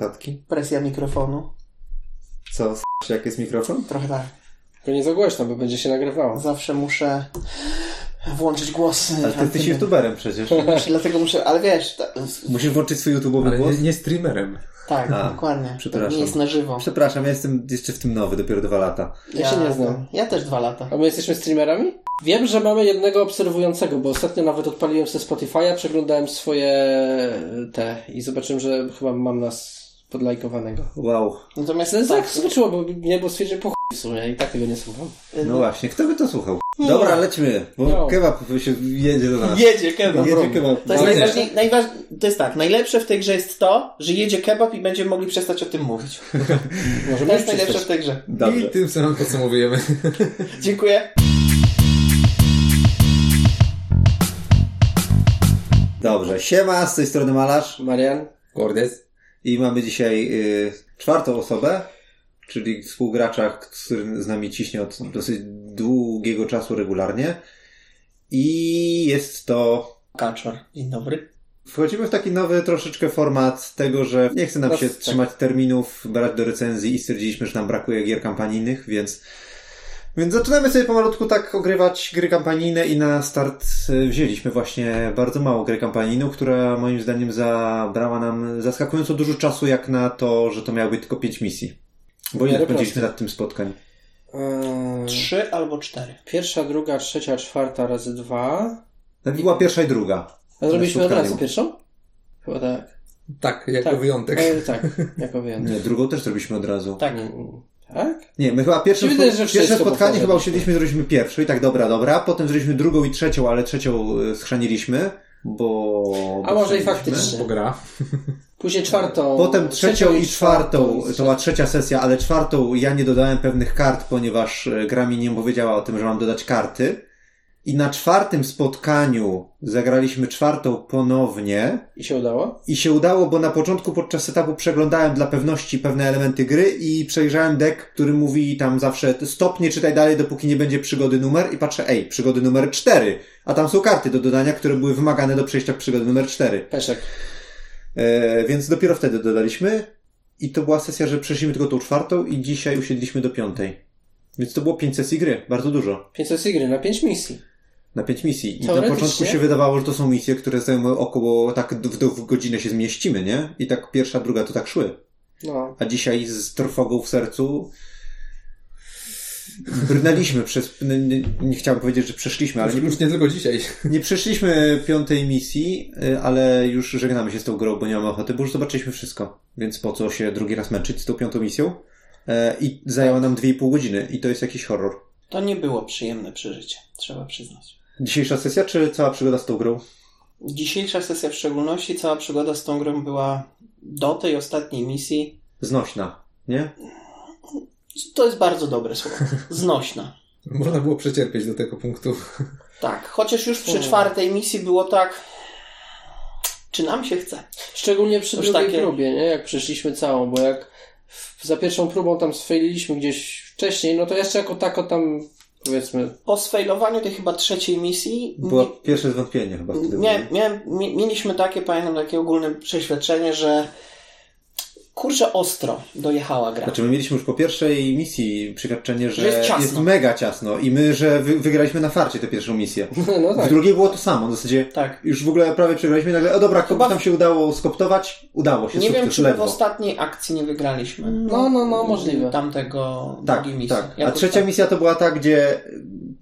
notatki? Presja mikrofonu. Co, s- jak jest mikrofon? Trochę tak. To nie za głośno, bo będzie się nagrywało. Zawsze muszę włączyć głos. Ale ty jesteś youtuberem przecież. Dlatego muszę, ale wiesz, ta, Musisz włączyć swój YouTube'owy głos. nie, nie streamerem. tak, A, dokładnie. przepraszam. To nie jest na żywo. Przepraszam, ja jestem jeszcze w tym nowy, dopiero dwa lata. Ja się nie znam. Ja też dwa lata. A my jesteśmy streamerami? Wiem, że mamy jednego obserwującego, bo ostatnio nawet odpaliłem sobie Spotify'a, przeglądałem swoje te i zobaczyłem, że chyba mam nas podlajkowanego. Wow. Natomiast Ale tak, zobaczyło, bo nie, bo stwierdziłem po chuj w sumie i tak tego nie słucham. No właśnie, kto by to słuchał? Dobra, lećmy, bo No. kebab się jedzie do nas. jedzie kebab. Jedzie kebab. To jest Fajnie. najważniej, najważ... to jest tak, najlepsze w tej grze jest to, że jedzie kebab i będziemy mogli przestać o tym mówić. Może To jest najlepsze w tej grze. Dobrze. I tym samym podsumowujemy. Dziękuję. Dobrze, siema, z tej strony Malarz Marian? Kordes. I mamy dzisiaj y, czwartą osobę, czyli współgracza, który z nami ciśnie od dosyć długiego czasu regularnie i jest to Kaczor. Dzień dobry. Wchodzimy w taki nowy troszeczkę format tego, że nie chce nam się trzymać terminów, brać do recenzji i stwierdziliśmy, że nam brakuje gier kampanijnych, więc więc zaczynamy sobie pomalutku tak ogrywać gry kampanijne i na start e, wzięliśmy właśnie bardzo mało gry kampanijną, która moim zdaniem zabrała nam zaskakująco dużo czasu jak na to, że to miało być tylko pięć misji. Bo ile miarę spędziliśmy nad tym spotkań? Eee, Trzy albo cztery. pierwsza, druga, trzecia, czwarta razy dwa. To była pierwsza i druga. A zrobiliśmy od razu pierwszą? Chyba tak. Tak, jako Tak. wyjątek. E, tak, jako wyjątek. Nie, drugą też zrobiliśmy od razu. Tak. Tak? Nie, my chyba pierwsze, wydaje, że pierwsze spotkanie chyba usiedliśmy, zrobiliśmy pierwszą i tak dobra, dobra, potem zrobiliśmy drugą i trzecią, ale trzecią e, schrzaniliśmy, bo... A bo może i faktycznie. Bo gra. Później czwartą. Potem trzecią i czwartą, to była trzecia sesja, ale czwartą ja nie dodałem pewnych kart, ponieważ e, gra mi nie powiedziała o tym, że mam dodać karty. I na czwartym spotkaniu zagraliśmy czwartą ponownie I się udało? i się udało, bo na początku podczas etapu przeglądałem dla pewności pewne elementy gry i przejrzałem deck, który mówi tam zawsze stop, nie czytaj dalej, dopóki nie będzie przygody numer i patrzę, ej, przygody numer 4, a tam są karty do dodania, które były wymagane do przejścia przygody numer 4. Peszek. E, więc dopiero wtedy dodaliśmy i to była sesja, że przeszliśmy tylko tą czwartą i dzisiaj usiedliśmy do piątej. Więc to było 5 sesji gry, bardzo dużo. 500 gry na 5 misji. Na 5 misji. I na początku się wydawało, że to są misje, które zajmują około tak w, w, godzinę się zmieścimy, nie? I tak pierwsza, druga to tak szły. No. A dzisiaj z trwogą w sercu brnęliśmy przez, nie, nie, nie chciałem powiedzieć, że przeszliśmy, ale Już, nie, już nie tylko dzisiaj. nie przeszliśmy piątej misji, y, ale już żegnamy się z tą grą, bo nie mamy ochoty, bo już zobaczyliśmy wszystko. Więc po co się drugi raz męczyć z tą piątą misją? E, I zajęło nam dwie i pół godziny i to jest jakiś horror. To nie było przyjemne przeżycie, trzeba przyznać. Dzisiejsza sesja, czy cała przygoda z tą grą? Dzisiejsza sesja w szczególności, cała przygoda z tą grą była do tej ostatniej misji. Znośna, nie? To jest bardzo dobre słowo. Znośna. Można było przecierpieć do tego punktu. Tak, chociaż już przy czwartej misji było tak. Czy nam się chce? Szczególnie przy Już drugiej takie- próbie, nie? Jak przeszliśmy całą, bo jak w, za pierwszą próbą tam sfaililiśmy gdzieś wcześniej, no to jeszcze jako tako tam powiedzmy Po sfailowaniu tej chyba trzeciej misji. Było pierwsze zwątpienie chyba wtedy. Miałem, mi, mieliśmy takie, pamiętam, takie ogólne przeświadczenie, że kurczę ostro dojechała gra. Znaczy my mieliśmy już po pierwszej misji przeświadczenie, że Że jest ciasno. mega ciasno i my, że wy, wygraliśmy na farcie tę pierwszą misję. No W tak. drugiej było to samo, w zasadzie Tak. już w ogóle prawie przegraliśmy nagle, o dobra, Chyba- tam się udało skoptować, udało się, Nie wiem, czy my w ostatniej akcji nie wygraliśmy. No, no, no, możliwe. Tamtego Tak, drugiej misji. tak. A trzecia tak. misja to była ta, gdzie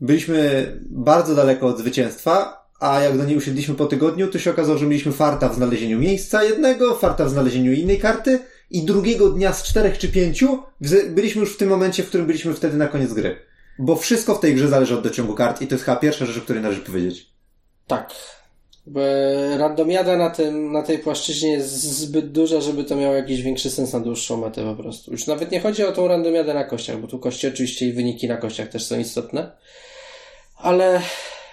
byliśmy bardzo daleko od zwycięstwa, a jak do niej usiedliśmy po tygodniu, to się okazało, że mieliśmy farta w znalezieniu miejsca jednego, farta w znalezieniu innej karty i drugiego dnia z czterech czy pięciu byliśmy już w tym momencie, w którym byliśmy wtedy na koniec gry. Bo wszystko w tej grze zależy od dociągu kart i to jest chyba pierwsza rzecz, o której należy powiedzieć. Tak. Randomiada na, tym, na tej płaszczyźnie jest zbyt duża, żeby to miało jakiś większy sens na dłuższą metę po prostu. Już nawet nie chodzi o tą randomiadę na kościach, bo tu kości oczywiście i wyniki na kościach też są istotne. Ale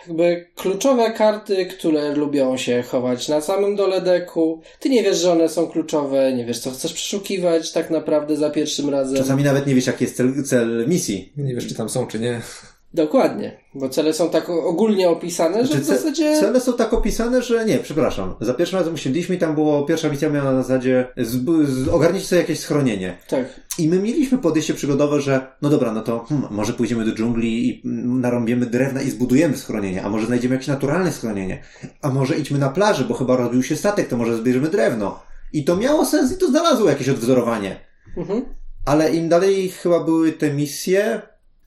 jakby kluczowe karty, które lubią się chować na samym dole deku. Ty nie wiesz, że one są kluczowe, nie wiesz, co chcesz przeszukiwać tak naprawdę za pierwszym razem. Czasami nawet nie wiesz, jaki jest cel, cel misji. Nie wiesz, czy tam są, czy nie. Dokładnie, bo cele są tak ogólnie opisane, że Znaczy, w ce- zasadzie... Cele są tak opisane, że nie, przepraszam. Za pierwszym razem usiedliśmy i tam było, pierwsza misja miała na zasadzie z, z, ogarnijcie sobie jakieś schronienie. Tak. I my mieliśmy podejście przygodowe, że no dobra, no to hmm, może pójdziemy do dżungli i mm, narąbiemy drewna i zbudujemy schronienie, a może znajdziemy jakieś naturalne schronienie, a może idźmy na plażę, bo chyba rozbił się statek, to może zbierzemy drewno. I to miało sens i to znalazło jakieś odwzorowanie. Mhm. Ale im dalej chyba były te misje,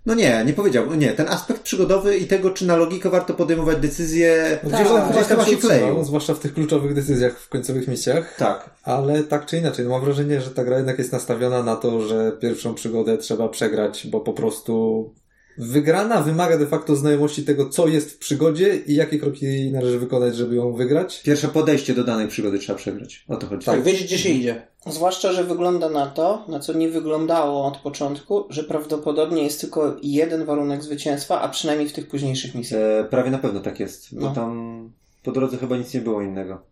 no nie, nie powiedział, nie, ten aspekt przygodowy i tego, czy na logikę warto podejmować decyzje, No gdzieś chyba, gdzieś tam chyba się kleił. utrzymał, zwłaszcza w tych kluczowych decyzjach w końcowych misjach. Tak. Ale tak czy inaczej, no mam wrażenie, że ta gra jednak jest nastawiona na to, że pierwszą przygodę trzeba przegrać, bo po prostu wygrana wymaga de facto znajomości tego, co jest w przygodzie i jakie kroki należy wykonać, żeby ją wygrać. Pierwsze podejście do danej przygody trzeba przegrać. O to chodzi. Tak, wiedzieć gdzie się idzie. Zwłaszcza, że wygląda na to, na co nie wyglądało od początku, że prawdopodobnie jest tylko jeden warunek zwycięstwa, a przynajmniej w tych późniejszych misjach. E, prawie na pewno tak jest, bo No. tam po drodze chyba nic nie było innego.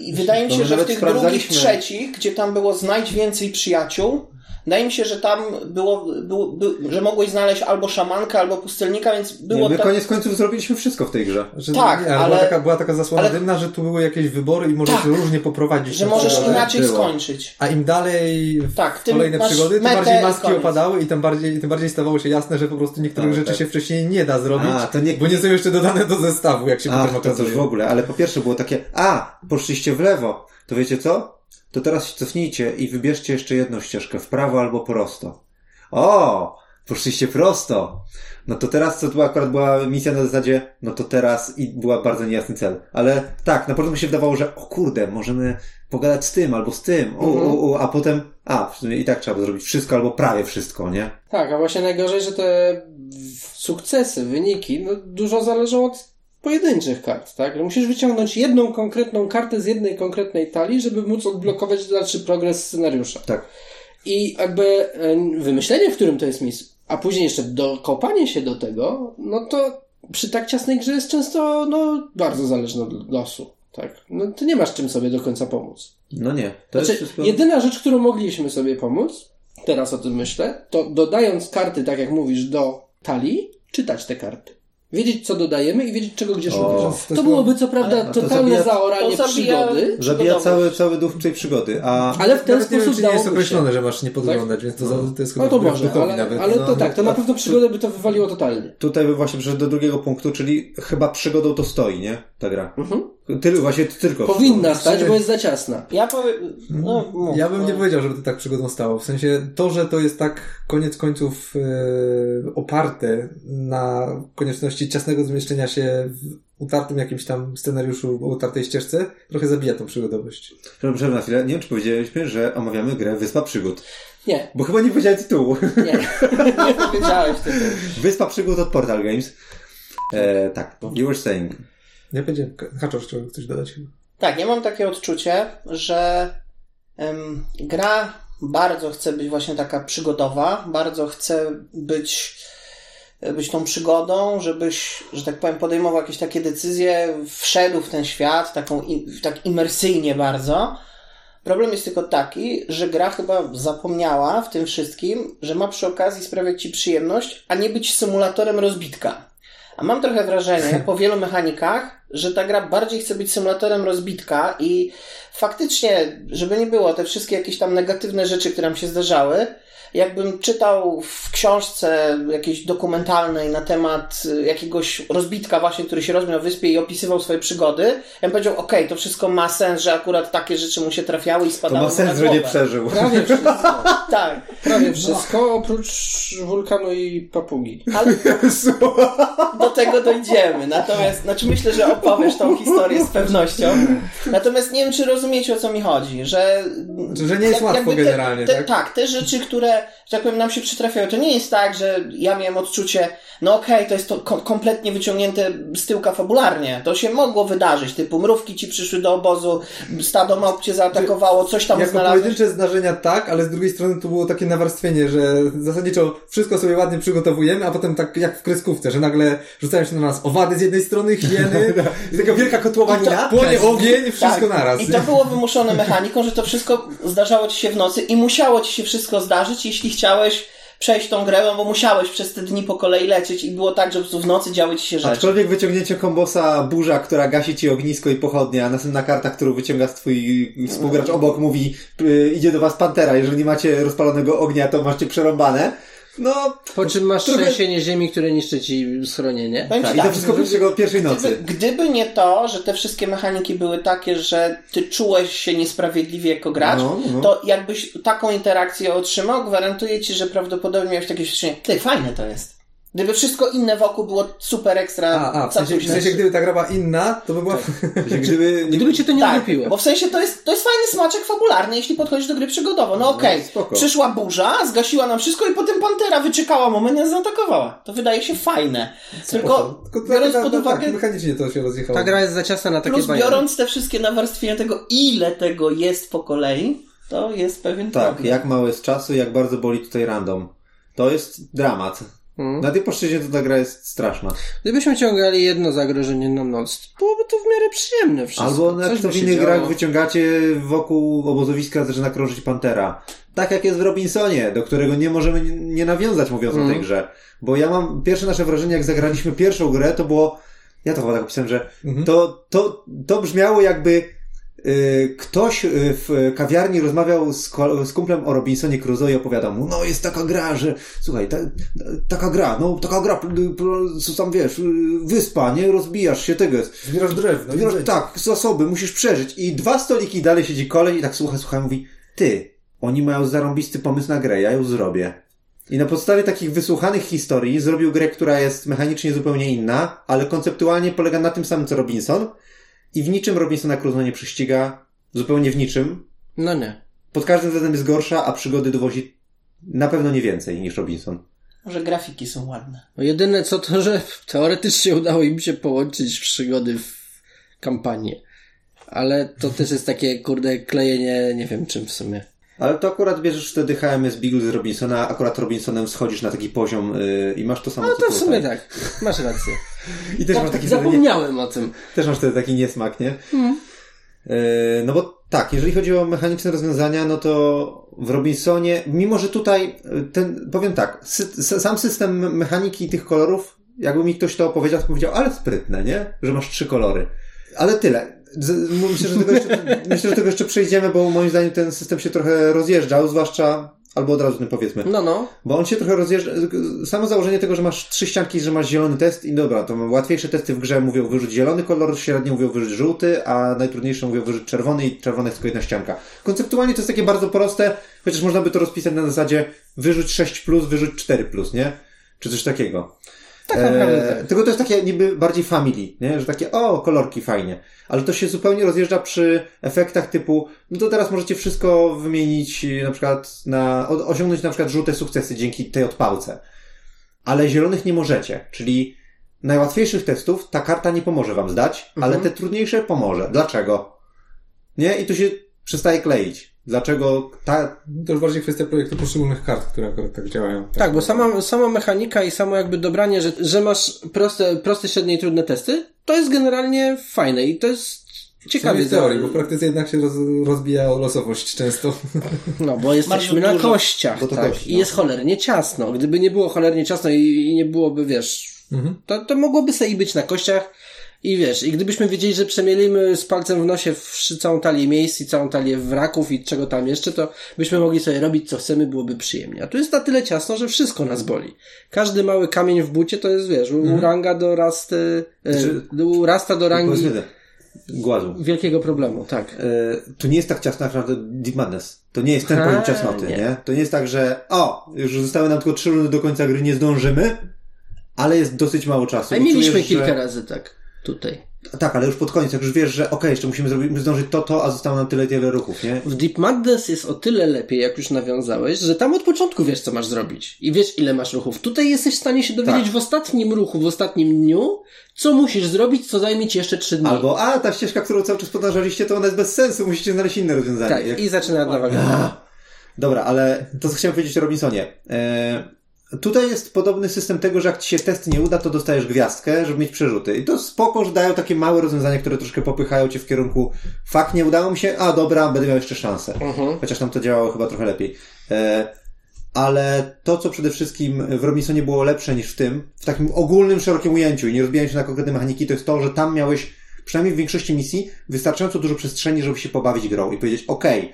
I wydaje mi się, że w tych drugich, trzecich, gdzie tam było znajdź więcej przyjaciół, wydaje mi się, że tam było, było, by, że mogłeś znaleźć albo szamankę, albo pustelnika, więc było Nie, my tak... koniec końców zrobiliśmy wszystko w tej grze. Że, Tak, nie, ale- Była taka, była taka zasłona ale- dymna, że tu były jakieś wybory i możesz Tak. różnie poprowadzić. że możesz przygodę. inaczej było. skończyć. A im dalej w Tak, kolejne przygody, tym bardziej maski koniec. opadały i tym bardziej, tym bardziej stawało się jasne, że po prostu niektórych Tak, rzeczy tak. się wcześniej nie da zrobić, A, to nie- bo nie są jeszcze dodane do zestawu, jak się Ach, potem to okazuje. coś w ogóle, ale po pierwsze było takie, a, poszliście w lewo, to wiecie co? To teraz się cofnijcie i wybierzcie jeszcze jedną ścieżkę, w prawo albo prosto. O, poszliście prosto. No to teraz, to była akurat była misja na zasadzie, no to teraz i była bardzo niejasny cel. Ale tak, na początku mi się wydawało, że o kurde, możemy pogadać z tym albo z tym, o, Mhm. o, o, a potem, a, w sumie i tak trzeba zrobić wszystko albo prawie wszystko, nie? Tak, a właśnie najgorzej, że te sukcesy, wyniki, no, dużo zależą od pojedynczych kart, tak? Że Musisz wyciągnąć jedną konkretną kartę z jednej konkretnej talii, żeby móc odblokować dalszy progres scenariusza. Tak. I jakby e, wymyślenie, w którym to jest miejsce, a później jeszcze dokopanie się do tego, no to przy tak ciasnej grze jest często, no, bardzo zależne od losu. Tak. No, ty nie masz czym sobie do końca pomóc. No nie, to Znaczy, jest wszystko... jedyna rzecz, którą mogliśmy sobie pomóc, teraz o tym myślę, to dodając karty, tak jak mówisz, do talii, czytać te karty. Wiedzieć, co dodajemy i wiedzieć, czego gdzie szukać. to byłoby, co prawda, to totalne zabija- zaoranie to zabija- przygody, Zabija cały, cały duch tej przygody, a... ale w ten Nawet nie wiem, sposób czy nie jest dałoby się. określone, że masz nie podglądać, więc to, za, to jest chyba No to może, ale, nawet. ale no. to tak, to na pewno przygodę by to wywaliło totalnie. Tutaj by właśnie przyszedł do drugiego punktu, czyli chyba przygodą to stoi, nie? Ta gra. Mhm. Tyl, właśnie tylko. Powinna stać, bo jest za ciasna. Ja powiem... No, mów, Ja bym nie no. powiedział, żeby to tak przygodą stało. W sensie to, że to jest tak koniec końców e, oparte na konieczności ciasnego zmieszczenia się w utartym jakimś tam scenariuszu, o utartej ścieżce, trochę zabija tą przygodowość. Przepraszam, na chwilę. Nie wiem, czy powiedzieliśmy, że omawiamy grę Wyspa Przygód. Nie, Bo chyba nie powiedziałem tytułu. nie. Nie powiedziałeś tego. Wyspa Przygód od Portal Games. E, tak, you were saying. Nie będzie. Haczosz, trzeba coś dodać chyba. Tak, ja mam takie odczucie, że em, gra bardzo chce być właśnie taka przygodowa, bardzo chce być, być tą przygodą, żebyś, że tak powiem, podejmował jakieś takie decyzje, wszedł w ten świat, taką, tak imersyjnie bardzo. Problem jest tylko taki, że gra chyba zapomniała w tym wszystkim, że ma przy okazji sprawiać ci przyjemność, a nie być symulatorem rozbitka. A mam trochę wrażenie po wielu mechanikach, że ta gra bardziej chce być symulatorem rozbitka i faktycznie, żeby nie było, te wszystkie jakieś tam negatywne rzeczy, które nam się zdarzały, jakbym czytał w książce jakiejś dokumentalnej na temat y, jakiegoś rozbitka właśnie, który się rozbił na wyspie i opisywał swoje przygody, ja bym powiedział, okej, to wszystko ma sens, że akurat takie rzeczy mu się trafiały i To spadały ma mu sens, na że nie przeżył. Prawie wszystko. Tak, Prawie wszystko, oprócz wulkanu i papugi. ale do tego dojdziemy. Natomiast, znaczy myślę, że opowiesz tą historię z pewnością. Natomiast nie wiem, czy rozumiecie, o co mi chodzi, że... Że nie jest łatwo te, generalnie, te, tak? Tak, te rzeczy, które, że tak powiem, nam się przytrafiają, to nie jest tak, że ja miałem odczucie, no okej, to jest to kom- kompletnie wyciągnięte z tyłka fabularnie. To się mogło wydarzyć, typu mrówki ci przyszły do obozu, stado małp cię zaatakowało, coś tam Jako znalazłeś. pojedyncze zdarzenia tak, ale z drugiej strony to było takie nawarstwienie, że zasadniczo wszystko sobie ładnie przygotowujemy, a potem tak jak w kreskówce, że nagle rzucają się na nas owady z jednej strony, hieny, i taka wielka kotłowanina, płonie ogień, wszystko naraz. Tak. I nie? to było wymuszone mechaniką, że to wszystko zdarzało ci się w nocy i musiało ci się wszystko zdarzyć, jeśli chciałeś przejść tą grę, no bo musiałeś przez te dni po kolei lecieć i było tak, że w nocy działy ci się rzeczy. Aczkolwiek wyciągnięcie kombosa burza, która gasi ci ognisko i pochodnie, a następna karta, którą wyciąga twój współgracz obok, mówi y, idzie do was pantera, jeżeli nie macie rozpalonego ognia, to macie przerąbane. No, Po czym masz Trochę- trzęsienie ziemi, które niszczy ci schronienie. Tak, ci i to wszystko pierwszego, pierwszej Gdyby, nocy. gdyby nie to, że te wszystkie mechaniki były takie, że ty czułeś się niesprawiedliwie jako gracz, No, no. to jakbyś taką interakcję otrzymał, gwarantuję ci, że prawdopodobnie miałeś takie wrażenie, ty, fajne to jest. Gdyby wszystko inne wokół było super ekstra, A, a, w sensie, w sensie gdyby ta gra była inna, to by była... Gdyby, nie, Gdyby cię to nie tak, bo w sensie to jest, to jest fajny smaczek fabularny, jeśli podchodzisz do gry przygodowo. No okej, No, spoko. przyszła burza, zgasiła nam wszystko i potem Pantera wyczekała moment i zaatakowała. To wydaje się fajne. Tylko Tylko biorąc tak, pod tak, uwagę tak, mechanicznie to się rozjechało. Ta gra jest za ciasna na takie Plus biorąc te wszystkie nawarstwienia tego, ile tego jest po kolei, to jest pewien tak, problem. jak mało jest czasu, jak bardzo boli tutaj random. To jest dramat. Mhm. Na tej płaszczyźnie to ta gra jest straszna. Gdybyśmy ciągali jedno zagrożenie na noc, byłoby to w miarę przyjemne wszystko. Albo jak Coś to w innych grach wyciągacie wokół obozowiska zaczyna krążyć pantera. Tak jak jest w Robinsonie, do którego nie możemy nie- nawiązać mówiąc o Mhm. tej grze. Bo ja mam pierwsze nasze wrażenie, jak zagraliśmy pierwszą grę, to było. Ja to chyba tak opisałem, że Mhm. to, to, to brzmiało jakby ktoś y, w kawiarni rozmawiał z, z kumplem o Robinsonie Crusoe i opowiadał mu, no jest taka gra, że słuchaj, ta, taka gra, no taka gra, co tam wiesz, y, wyspa, nie, rozbijasz się, tego jest. Zbierasz drewno. Zbierasz, tak, zasoby, musisz przeżyć. I dwa stoliki dalej siedzi kolej i tak słucha, słucha, mówi, ty, oni mają zarąbisty pomysł na grę, ja ją zrobię. I na podstawie takich wysłuchanych historii zrobił grę, która jest mechanicznie zupełnie inna, ale konceptualnie polega na tym samym co Robinson i w niczym Robinsona Crusoe nie prześciga, zupełnie w niczym. No nie. Pod każdym względem jest gorsza, a przygody dowozi na pewno nie więcej niż Robinson. Może grafiki są ładne. No jedyne co to, że teoretycznie udało im się połączyć przygody w kampanię. Ale to też jest takie, kurde, klejenie, nie wiem czym w sumie. Ale to akurat bierzesz wtedy HMS Beagle z Robinsona, akurat Robinsonem schodzisz na taki poziom yy, i masz to samo No co to w tutaj. sumie tak. Masz rację. I też masz taki wtedy nie, Zapomniałem o tym. Też masz wtedy taki niesmak, nie? Yy, no bo tak, jeżeli chodzi o mechaniczne rozwiązania, no to w Robinsonie, mimo że tutaj y, ten, powiem tak, sy, sam system mechaniki tych kolorów, jakby mi ktoś to opowiedział, to powiedział, ale sprytne, nie? Że masz trzy kolory. Ale tyle. Myślę, że tego jeszcze, myślę, że do tego jeszcze przejdziemy, bo moim zdaniem ten system się trochę rozjeżdżał, zwłaszcza, albo od razu tym powiedzmy. No, no. Bo on się trochę rozjeżdża. Samo założenie tego, że masz trzy ścianki, że masz zielony test i dobra, to łatwiejsze testy w grze mówią wyrzuć zielony kolor, średnie mówią wyrzuć żółty, a najtrudniejsze mówią wyrzuć czerwony i czerwony jest tylko jedna ścianka. Konceptualnie to jest takie bardzo proste, chociaż można by to rozpisać na zasadzie wyrzuć 6 plus, wyrzuć 4 plus, nie? Czy coś takiego. Tak naprawdę tak. Tylko to jest takie niby bardziej family, nie? Że takie, o, kolorki fajnie. Ale to się zupełnie rozjeżdża przy efektach typu, no to teraz możecie wszystko wymienić na przykład na, osiągnąć na przykład żółte sukcesy dzięki tej odpałce. Ale zielonych nie możecie, czyli najłatwiejszych testów ta karta nie pomoże wam zdać, ale te trudniejsze pomoże. Dlaczego? Nie? I tu się przestaje kleić. Dlaczego ta, To już bardziej kwestia projektu poszczególnych kart, które akurat tak działają. Tak, bo sama, sama mechanika i samo jakby dobranie, że, że masz proste, proste, średnie i trudne testy, to jest generalnie fajne i to jest ciekawe. Ciekawie w teorii, bo w praktyce jednak się roz, rozbija o losowość często. No, bo jesteśmy na dużo. kościach, Bo to tak. kości, I no. jest cholernie ciasno. Gdyby nie było cholernie ciasno i, i nie byłoby, wiesz, Mhm. to, to mogłoby sobie i być na kościach i wiesz, i gdybyśmy wiedzieli, że przemielimy z palcem w nosie całą talię miejsc i całą talię wraków i czego tam jeszcze, to byśmy mogli sobie robić co chcemy, byłoby przyjemnie. A tu jest na tyle ciasno, że wszystko nas boli. Każdy mały kamień w bucie to jest, wiesz, u ranga do rasty, Znaczy- e, u rasta do rangi powiedzmy, głazu. wielkiego problemu, tak. E, to nie jest tak ciasno jak naprawdę Deep Madness. To nie jest ten poziom ciasnoty, nie. nie. To nie jest tak, że o, już zostały nam tylko trzy rundy do końca gry, nie zdążymy, ale jest dosyć mało czasu. A mieliśmy czujesz, kilka że... razy tak, tutaj. Tak, ale już pod koniec, jak już wiesz, że okej, jeszcze musimy zrobić, zdążyć to, to, a zostało nam tyle, tyle ruchów, nie? W Deep Madness jest o tyle lepiej, jak już nawiązałeś, że tam od początku wiesz, co masz zrobić. I wiesz, ile masz ruchów. Tutaj jesteś w stanie się dowiedzieć Tak. w ostatnim ruchu, w ostatnim dniu, co musisz zrobić, co zajmie ci jeszcze trzy dni. Albo, a, ta ścieżka, którą cały czas podążaliście, to ona jest bez sensu, musicie znaleźć inne rozwiązanie. Tak, Jak- i zaczyna od nowa gra. Dobra, ale to co chciałem powiedzieć o Robinsonie. E, tutaj jest podobny system tego, że jak ci się test nie uda, to dostajesz gwiazdkę, żeby mieć przerzuty. I to spoko, że dają takie małe rozwiązania, które troszkę popychają cię w kierunku fakt, nie udało mi się, a dobra, będę miał jeszcze szansę. Mhm. Chociaż tam to działało chyba trochę lepiej. E, ale to, co przede wszystkim w Robinsonie było lepsze niż w tym, w takim ogólnym, szerokim ujęciu i nie rozbijając się na konkretne mechaniki, to jest to, że tam miałeś, przynajmniej w większości misji, wystarczająco dużo przestrzeni, żeby się pobawić grą i powiedzieć, okej,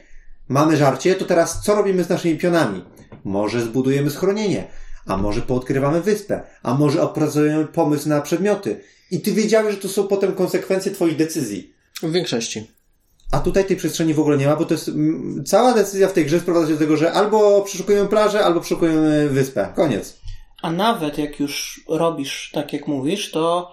mamy żarcie, to teraz co robimy z naszymi pionami? Może zbudujemy schronienie, a może poodkrywamy wyspę, a może opracujemy pomysł na przedmioty. I ty wiedziałeś, że to są potem konsekwencje twoich decyzji. W większości. A tutaj tej przestrzeni w ogóle nie ma, bo to jest mm, cała decyzja w tej grze sprowadza się do tego, że albo przeszukujemy plażę, albo przeszukujemy wyspę. Koniec. A nawet jak już robisz tak, jak mówisz, to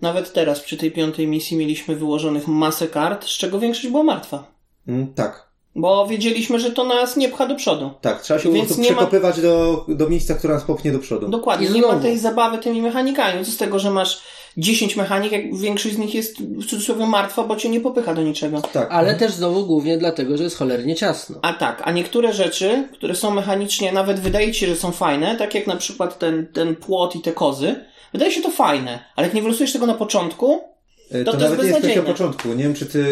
nawet teraz przy tej piątej misji mieliśmy wyłożonych masę kart, z czego większość była martwa. Mm, tak, Bo wiedzieliśmy, że to nas nie pcha do przodu. tak. Trzeba się po Więc prostu nie ma- przekopywać do, do miejsca, które nas popchnie do przodu. Dokładnie. I Nie ma tej zabawy tymi mechanikami. Co z tego, że masz 10 mechanik, jak większość z nich jest w cudzysłowie martwa, bo cię nie popycha do niczego. Tak. Ale też znowu głównie dlatego, że jest cholernie ciasno. A tak, a niektóre rzeczy, które są mechanicznie, nawet wydaje ci się, że są fajne, tak jak na przykład ten, ten płot i te kozy, wydaje się to fajne, ale jak nie wylosujesz tego na początku, to To, to jest nawet nie jest kwestia początku. Nie wiem, czy ty...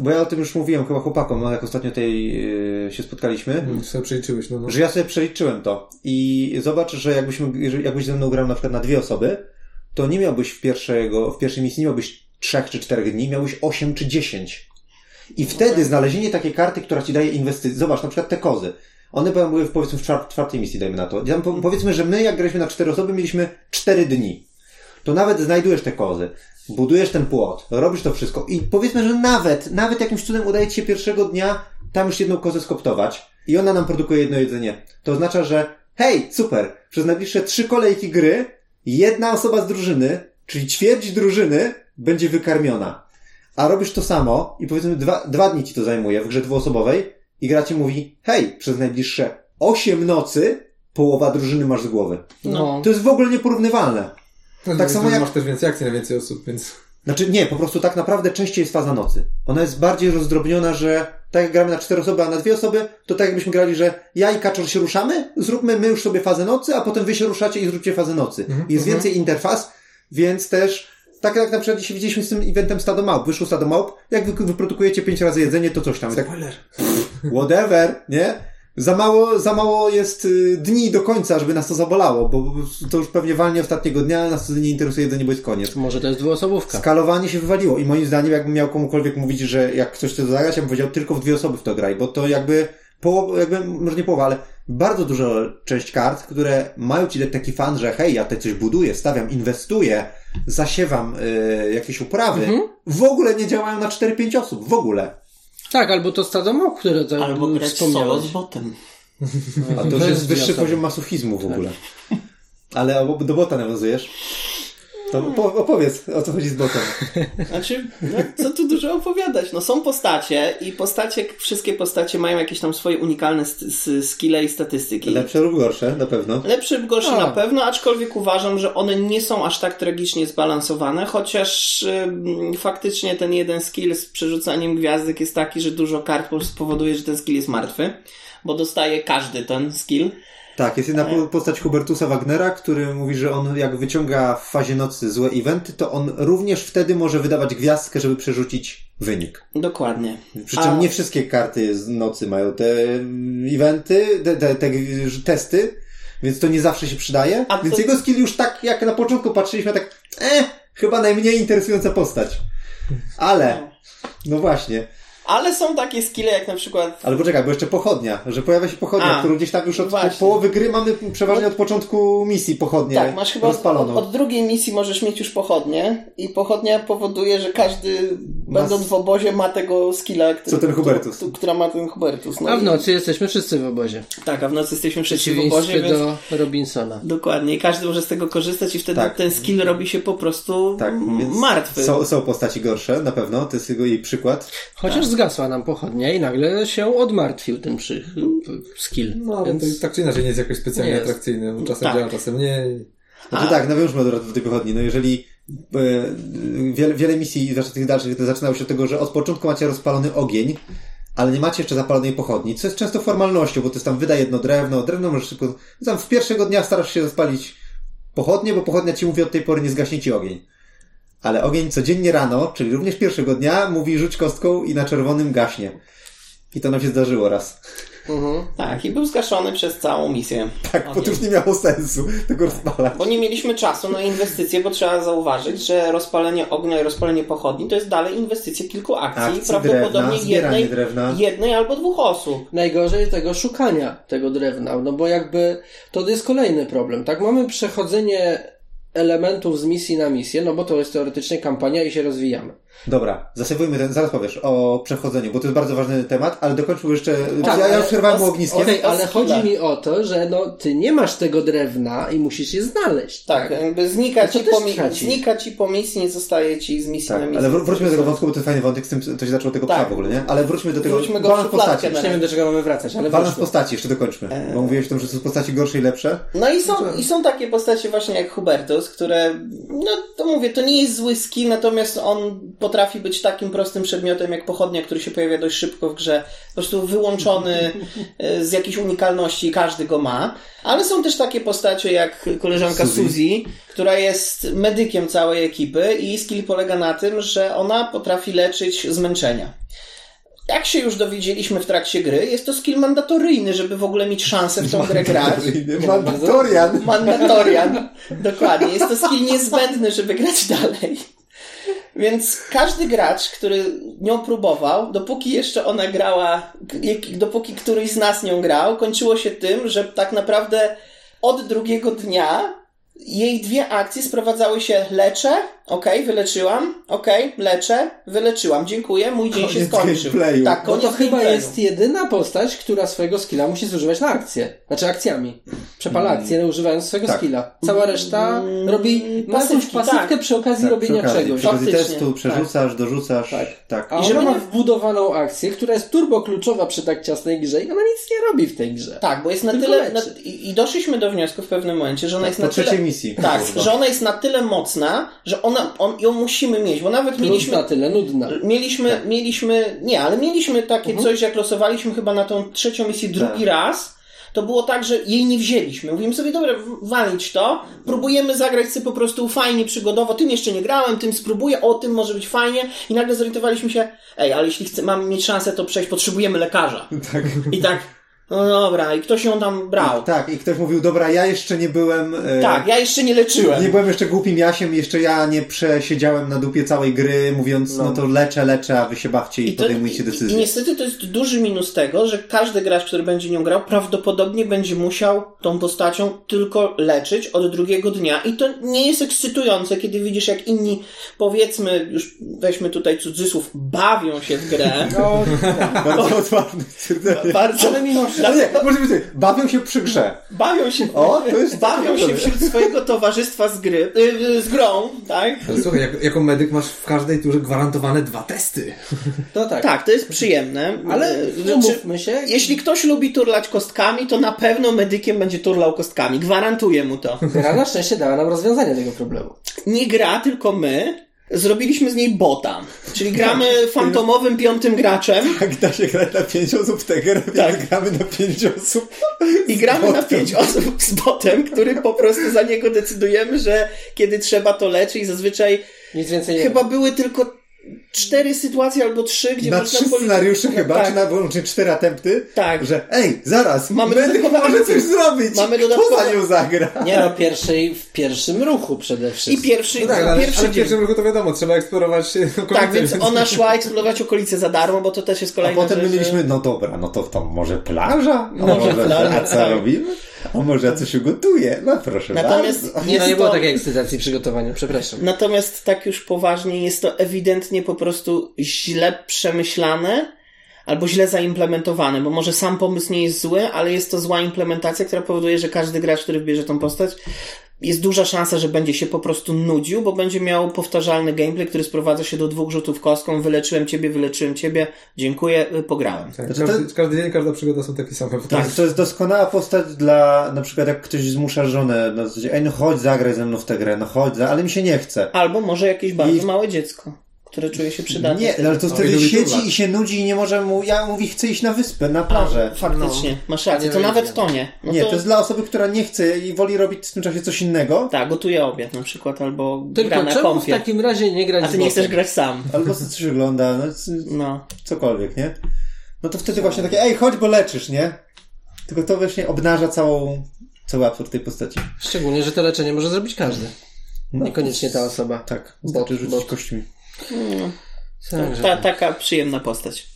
Bo ja o tym już mówiłem chyba chłopakom, no, jak ostatnio tej e, się spotkaliśmy. Mm, sobie przeliczyłeś, no, no. Że ja sobie przeliczyłem to i zobacz, że jakbyśmy, jeżeli, jakbyś ze mną grał na przykład na dwie osoby, to nie miałbyś w, pierwszego, w pierwszej misji, nie miałbyś trzech czy czterech dni, miałbyś osiem czy dziesięć. I wtedy znalezienie takiej karty, która ci daje inwestycje, zobacz, na przykład te kozy. One były w, powiedzmy w czwart, czwartej misji, dajmy na to. Tam, po, powiedzmy, że my jak graliśmy na cztery osoby, mieliśmy cztery dni. To nawet znajdujesz te kozy, budujesz ten płot, robisz to wszystko i powiedzmy, że nawet, nawet jakimś cudem udaje ci się pierwszego dnia tam już jedną kozę skoptować i ona nam produkuje jedno jedzenie. To oznacza, że hej, super, przez najbliższe trzy kolejki gry jedna osoba z drużyny, czyli ćwierć drużyny, będzie wykarmiona. A robisz to samo i powiedzmy dwa, dwa dni ci to zajmuje w grze dwuosobowej i gra ci mówi, hej, przez najbliższe osiem nocy połowa drużyny masz z głowy. No. To jest w ogóle nieporównywalne. No, tak samo jak- Masz też więcej akcji na więcej osób, więc... Znaczy nie, po prostu tak naprawdę częściej jest faza nocy. Ona jest bardziej rozdrobniona, że tak jak gramy na cztery osoby, a na dwie osoby, to tak jakbyśmy grali, że ja i Kaczor się ruszamy, zróbmy my już sobie fazę nocy, a potem wy się ruszacie i zróbcie fazę nocy. Jest więcej interfaz, więc też tak jak na przykład dzisiaj widzieliśmy z tym eventem Stado Małp. Wyszło Stado Małp, jak wy wyprodukujecie pięć razy jedzenie, to coś tam. Tak, Spoiler. whatever, nie? Za mało, za mało jest y, dni do końca, żeby nas to zabolało, bo to już pewnie walnie ostatniego dnia, nas to nie interesuje jedzenie, bo jest koniec. Może to jest dwuosobówka. Skalowanie się wywaliło i moim zdaniem jakbym miał komukolwiek mówić, że jak ktoś chce to zagrać, ja bym powiedział tylko w dwie osoby w to graj, bo to jakby połowa, jakby, może nie połowa, ale bardzo duża część kart, które mają ci dać taki fan, że hej, ja tutaj coś buduję, stawiam, inwestuję, zasiewam y, jakieś uprawy, w ogóle nie działają na 4-5 osób, w ogóle. Tak, albo to stado małp, które tak albo grać solo z botem. A to już jest wyższy poziom masochizmu w ogóle. Ale o- do bota nawiązujesz? To po- opowiedz, o co chodzi z botem. Znaczy, no, co tu dużo opowiadać? No są postacie i postacie, wszystkie postacie mają jakieś tam swoje unikalne st- s- skille i statystyki. Lepsze lub gorsze, na pewno. Lepszy lub gorszy A. na pewno, aczkolwiek uważam, że one nie są aż tak tragicznie zbalansowane, chociaż ym, faktycznie ten jeden skill z przerzucaniem gwiazdek jest taki, że dużo kart powoduje, że ten skill jest martwy, bo dostaje każdy ten skill. Tak, jest jedna po- postać Hubertusa Wagnera, który mówi, że on jak wyciąga w fazie nocy złe eventy, to on również wtedy może wydawać gwiazdkę, żeby przerzucić wynik. Przy Dokładnie. czym A- nie wszystkie karty z nocy mają te eventy, te, te, te testy, więc to nie zawsze się przydaje. A więc to- jego skill już tak, jak na początku patrzyliśmy, tak, eh, chyba najmniej interesująca postać. Ale, no właśnie. Ale są takie skille jak na przykład Ale poczekaj, bo jeszcze pochodnia, że pojawia się pochodnia, A, którą gdzieś tam już od właśnie. połowy gry mamy przeważnie od początku misji pochodnię Tak, masz chyba od, rozpaloną. od, od drugiej misji możesz mieć już pochodnie i pochodnia powoduje, że każdy będąc w obozie ma tego skilla, który, Co ten Hubertus. Który, która ma ten Hubertus. No A w i- nocy jesteśmy wszyscy w obozie. Tak, a w nocy jesteśmy wszyscy w obozie, więc... do Robinsona. Dokładnie, i każdy może z tego korzystać i wtedy Tak. ten skill robi się po prostu Tak, martwy. Są, są postaci gorsze, na pewno, to jest jego jej przykład. Chociaż zgasła nam pochodnia i nagle się odmartwił ten przy... skill. No, ale Więc... to tak czy inaczej nie jest jakoś specjalnie Nie jest. atrakcyjny. bo Czasem Tak. działa, czasem nie. Znaczy A- tak, nawiążmy do tej pochodni. No jeżeli e, wiele, wiele misji, zwłaszcza tych dalszych, to zaczynało się od tego, że od początku macie rozpalony ogień, ale nie macie jeszcze zapalonej pochodni, co jest często formalnością, bo to jest tam wyda jedno drewno, drewno możesz szybko... Tam w pierwszego dnia starasz się zapalić pochodnie, bo pochodnia ci mówi od tej pory nie zgaśnie ci ogień. Ale ogień codziennie rano, czyli również pierwszego dnia, mówi rzuć kostką i na czerwonym gaśnie. I to nam się zdarzyło raz. Mhm. Tak, i był zgaszony przez całą misję. Tak, bo to już nie miało sensu tego rozpalać. Bo nie mieliśmy czasu na inwestycje, bo trzeba zauważyć, że rozpalenie ognia i rozpalenie pochodni to jest dalej inwestycje kilku akcji, Akcji, prawdopodobnie drewna, zbieranie jednej, drewna. jednej albo dwóch osób. Najgorzej tego szukania tego drewna, no bo jakby to jest kolejny problem, tak? Mamy przechodzenie elementów z misji na misję, no bo to jest teoretycznie kampania i się rozwijamy. Dobra, zasejwujmy ten, zaraz powiesz o przechodzeniu, bo to jest bardzo ważny temat, ale dokończmy jeszcze, Tak, ja, już przerwałem mu ogniskiem. Okej, o ale chodzi mi o to, że no ty nie masz tego drewna i musisz je znaleźć. Tak, jakby znika No ci, po, traci. znika ci po misji, nie zostaje ci z misji Tak, na misję. ale wró- wróćmy do tego wątku, bo to jest fajny wątek, z tym to się zaczęło tego Tak. psa w ogóle, nie? Ale wróćmy do tego, Wróćmy go balans postaci. nie wiem do czego mamy wracać, ale Balans wróćmy. postaci, jeszcze dokończmy, bo mówiłeś o tym, że są postaci gorsze i lepsze. No i są, i są takie postacie właśnie jak Hubertus, które, no to mówię, to nie jest zły skill, natomiast on potrafi być takim prostym przedmiotem jak pochodnia, który się pojawia dość szybko w grze, po prostu wyłączony e, z jakiejś unikalności, każdy go ma. Ale są też takie postacie jak koleżanka Suzy. Suzy, która jest medykiem całej ekipy i jej skill polega na tym, że ona potrafi leczyć zmęczenia. Jak się już dowiedzieliśmy w trakcie gry, jest to skill mandatoryjny, żeby w ogóle mieć szansę w tą grę grać. Mandatorian. Mandatorian. Dokładnie. Jest to skill niezbędny, żeby grać dalej. Więc każdy gracz, który nią próbował, dopóki jeszcze ona grała, dopóki któryś z nas nią grał, kończyło się tym, że tak naprawdę od drugiego dnia jej dwie akcje sprowadzały się leczę, okej, wyleczyłam, okej, leczę, wyleczyłam, dziękuję, mój dzień się Koniec skończył. gameplayu. Tak, No koniec to chyba gameplayu. jest jedyna postać, która swojego skilla musi zużywać na akcję. Znaczy akcjami. Przepala akcję, używając swojego Tak. skilla. Cała reszta robi ma jakąś pasywki, pasywkę tak. przy okazji Tak, robienia przy okazji, czegoś. Przy okazji testu przerzucasz, dorzucasz. Tak. tak. A I ona ma wbudowaną akcję, która jest turbo kluczowa przy tak ciasnej grze i ona nic nie robi w tej grze. Tak, bo jest na Tylko tyle. Na, i, I doszliśmy do wniosku w pewnym momencie, że ona jest Po na tyle. trzeciej misji. Tak, że ona jest na tyle mocna, że ona, on, ją musimy mieć, bo nawet Plus mieliśmy. na tyle nudna. Mieliśmy, Tak. mieliśmy, nie, ale mieliśmy takie Mhm. coś, jak losowaliśmy chyba na tą trzecią misję drugi Tak. raz, to było tak, że jej nie wzięliśmy. Mówimy sobie, dobra, walić to, próbujemy zagrać sobie po prostu fajnie, przygodowo, tym jeszcze nie grałem, tym spróbuję, o, tym może być fajnie i nagle zorientowaliśmy się, ej, ale jeśli chcę, mamy mieć szansę to przejść, potrzebujemy lekarza. Tak. I tak, no dobra, i ktoś ją tam brał. Tak, i ktoś mówił, dobra, ja jeszcze nie byłem. e, Tak, ja jeszcze nie leczyłem. Nie byłem jeszcze głupim Jasiem, jeszcze ja nie przesiedziałem na dupie całej gry, mówiąc, no, to leczę, leczę, a wy się bawcie i, to- podejmujcie i- I decyzje. niestety to jest duży minus tego, że każdy gracz, który będzie nią grał, prawdopodobnie będzie musiał tą postacią tylko leczyć od drugiego dnia. I to nie jest ekscytujące, kiedy widzisz, jak inni, powiedzmy, już weźmy tutaj cudzysłów, bawią się w grę. No, Bardzo otwarte stwierdzenie. Bardzo, ale mimo No. Nie, może być, tak, bawią się przy grze. bawią się, O, to jest bawią się wśród swojego towarzystwa z gry, y, z grą, tak? Ale słuchaj, jak, jako medyk masz w każdej turze gwarantowane dwa testy. No tak. Tak, to jest przyjemne. Ale Y, znaczy, umówmy się. Jeśli ktoś lubi turlać kostkami, to na pewno medykiem będzie turlał kostkami. Gwarantuję mu to. Gra na szczęście dała nam rozwiązanie tego problemu. Nie gra, tylko my. Zrobiliśmy z niej bota. Czyli gramy fantomowym piątym graczem Jak da się grać na pięć osób w tę grę, Tak. gramy na pięć osób. i gramy na botem. pięć osób z botem, który po prostu za niego decydujemy, że kiedy trzeba to leczy i zazwyczaj Nic więcej nie chyba były tylko cztery sytuacje albo trzy, gdzie Na można trzy scenariusze chyba, tak, czy na wyłącznie cztery atempty, Tak. że ej, zaraz, Mamy może coś zrobić. Mamy Kto dodatkowe- za nią zagra? Nie no, pierwszej, w pierwszym ruchu przede I wszystkim. pierwszy, No tak, ale, pierwszy ale w pierwszym ruchu to wiadomo, trzeba eksplorować e, okolice. Tak, więc ona szła eksplorować okolice za darmo, bo to też jest A kolejna potem my mieliśmy, no dobra, no to, to może plaża? A Może może, plaża, a co tak. robimy? A może ja coś ugotuję? No proszę Natomiast bardzo. Nie, no nie było to- takiej ekscytacji przygotowania, przepraszam. Natomiast tak już poważnie jest to ewidentnie po prostu źle przemyślane albo źle zaimplementowane, bo może sam pomysł nie jest zły, ale jest to zła implementacja, która powoduje, że każdy gracz, który wybierze tą postać, jest duża szansa, że będzie się po prostu nudził, bo będzie miał powtarzalny gameplay, który sprowadza się do dwóch rzutów kostką, wyleczyłem ciebie, wyleczyłem ciebie, dziękuję, y, pograłem. Tak, Znaczy, każdy, każdy dzień, każda przygoda są takie same. Tak, to jest doskonała postać dla, na przykład jak ktoś zmusza żonę na zasadzie, ej no chodź zagraj ze mną w tę grę, no chodź, za- ale mi się nie chce. Albo może jakieś bardzo I- małe dziecko, które czuje się przydatne. Nie, no ale to No wtedy lubi siedzi i się nudzi i nie może mu, ja mówi chcę iść na wyspę, na plażę. Faktycznie, masz rację, to nawet to nie. No nie, to... to jest dla osoby, która nie chce i woli robić w tym czasie coś innego, Tak, gotuje obiad na przykład, albo gra Tylko na czemu w kąpie. takim razie nie grać A ty nie chcesz grać sam. albo coś ogląda, no c- No. cokolwiek, nie? no to wtedy właśnie takie, ej, chodź, bo leczysz, nie? Tylko to właśnie obnaża całą, cały absurd tej postaci. Szczególnie, że to leczenie może zrobić każdy. No. Niekoniecznie ta osoba. Tak, wystarczy Bot, rzucić bot. kośćmi. No, Także. ta, taka przyjemna postać.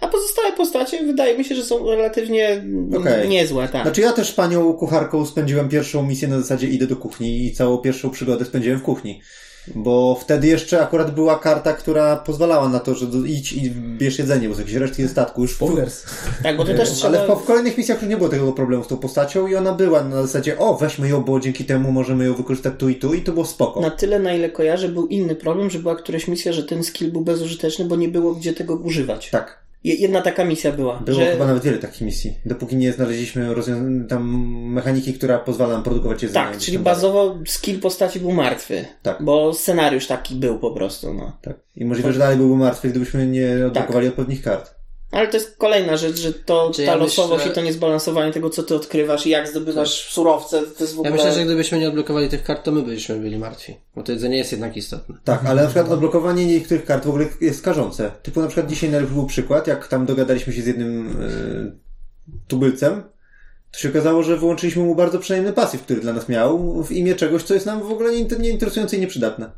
A pozostałe postacie wydaje mi się, że są relatywnie Okej. niezłe, tak. Znaczy ja też panią kucharką spędziłem pierwszą misję na zasadzie idę do kuchni i całą pierwszą przygodę spędziłem w kuchni. Bo wtedy jeszcze akurat była karta, która pozwalała na to, że idź i bierz jedzenie, bo są jakieś resztki ze statku już w. Tak, bo to też trzeba... Ale w, w kolejnych misjach już nie było tego problemu z tą postacią i ona była na zasadzie, o weźmy ją, bo dzięki temu możemy ją wykorzystać tu i tu i to było spoko. Na tyle, na ile kojarzę, był inny problem, że była któraś misja, że ten skill był bezużyteczny, bo nie było gdzie tego używać. Tak. Je- Jedna taka misja była. Było że... chyba nawet wiele takich misji, dopóki nie znaleźliśmy rozwią- tam mechaniki, która pozwala nam produkować jedzenie. Tak, czyli tam dalej. bazowo skill postaci był martwy. Tak. Bo scenariusz taki był po prostu, no. Tak. I możliwe, że dalej byłby martwy, gdybyśmy nie odblokowali odpowiednich kart. Ale to jest kolejna rzecz, że to Czy ta ja losowość myślę- i to niezbalansowanie tego, co ty odkrywasz i jak zdobywasz surowce, to jest w Ja ogóle... myślę, że gdybyśmy nie odblokowali tych kart, to my byliśmy byli martwi. Bo to jedzenie jest jednak istotne. Tak, ale na przykład odblokowanie niektórych kart w ogóle jest karzące. Typu na przykład dzisiaj najlepszy był przykład, jak tam dogadaliśmy się z jednym yy, tubylcem, to się okazało, że wyłączyliśmy mu bardzo przyjemny pasyw, który dla nas miał, w imię czegoś, co jest nam w ogóle nie, nie interesujące i nieprzydatne.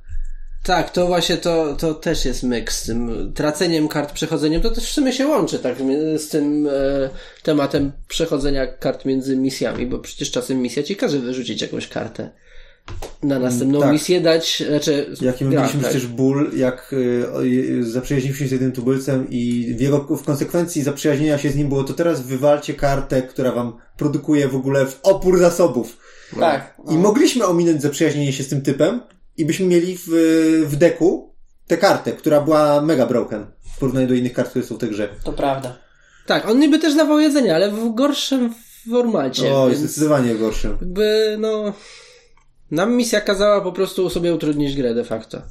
Tak, to właśnie to, to też jest myk z tym traceniem kart, przechodzeniem. To też w sumie się łączy tak z tym e, tematem przechodzenia kart między misjami, bo przecież czasem misja ci każe wyrzucić jakąś kartę. Na następną tak. misję dać, znaczy... Jaki my ja, mieliśmy tak. przecież ból, jak y, y, zaprzyjaźniliśmy się z jednym tubylcem i w jego w konsekwencji zaprzyjaźnienia się z nim było to teraz wywalcie kartę, która wam produkuje w ogóle w opór zasobów. Tak. I mogliśmy ominąć zaprzyjaźnienie się z tym typem i byśmy mieli w, w deku tę kartę, która była mega broken w porównaniu do innych kart, które są w tej grze. To prawda. Tak, on niby też dawał jedzenie, ale w gorszym formacie. O, więc zdecydowanie gorszym. jakby, no... Nam misja kazała po prostu sobie utrudnić grę de facto.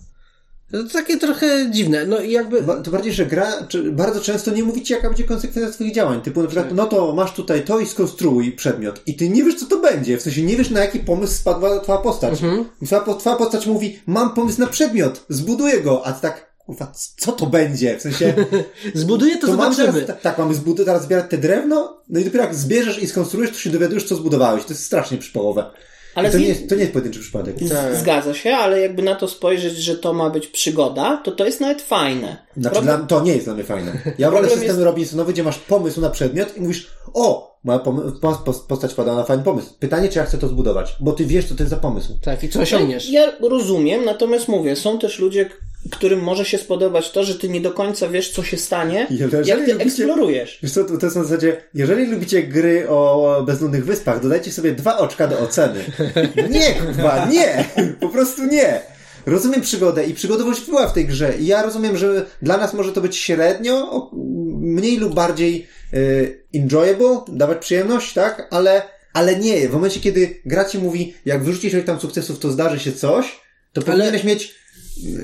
To takie trochę dziwne. No i jakby... To bardziej, że gra czy, bardzo często nie mówi ci, jaka będzie konsekwencja twoich działań. Typu na przykład, no to masz tutaj to i skonstruuj przedmiot. I ty nie wiesz, co to będzie. W sensie nie wiesz, na jaki pomysł spadła twoja postać. Twoja, po- twoja postać mówi, mam pomysł na przedmiot, zbuduję go. A ty tak, kurwa, co to będzie? W sensie, Zbuduję to, to zobaczymy. teraz, tak, mamy zbudować, teraz zbierać te drewno, no i dopiero jak zbierzesz i skonstruujesz, to się dowiadujesz, co zbudowałeś. To jest strasznie przypołowe. Ale to, z- nie jest, to nie jest pojedynczy przypadek. Tak. Zgadza się, ale jakby na to spojrzeć, że to ma być przygoda, to to jest nawet fajne. Znaczy, Problem- dla, to nie jest dla mnie fajne. Ja wolę system jest- Robinsonowy, gdzie masz pomysł na przedmiot i mówisz, o, moja postać pada na fajny pomysł. Pytanie, czy ja chcę to zbudować, bo ty wiesz, co to jest za pomysł. Tak, i co osiągniesz. Ja, ja rozumiem, natomiast mówię, są też ludzie, którym może się spodobać to, że ty nie do końca wiesz, co się stanie, Jeżeli jak ty lubicie- eksplorujesz. Wiesz co, to, jest na zasadzie, jeżeli lubicie gry o bezludnych wyspach, dodajcie sobie dwa oczka do oceny. Nie, kurwa, nie! Po prostu nie! Rozumiem przygodę i przygodowość była w tej grze i ja rozumiem, że dla nas może to być średnio, mniej lub bardziej y, enjoyable, dawać przyjemność, tak? Ale, ale nie, w momencie, kiedy gra ci mówi, jak wyrzucisz tam sukcesów, to zdarzy się coś, to powinieneś mieć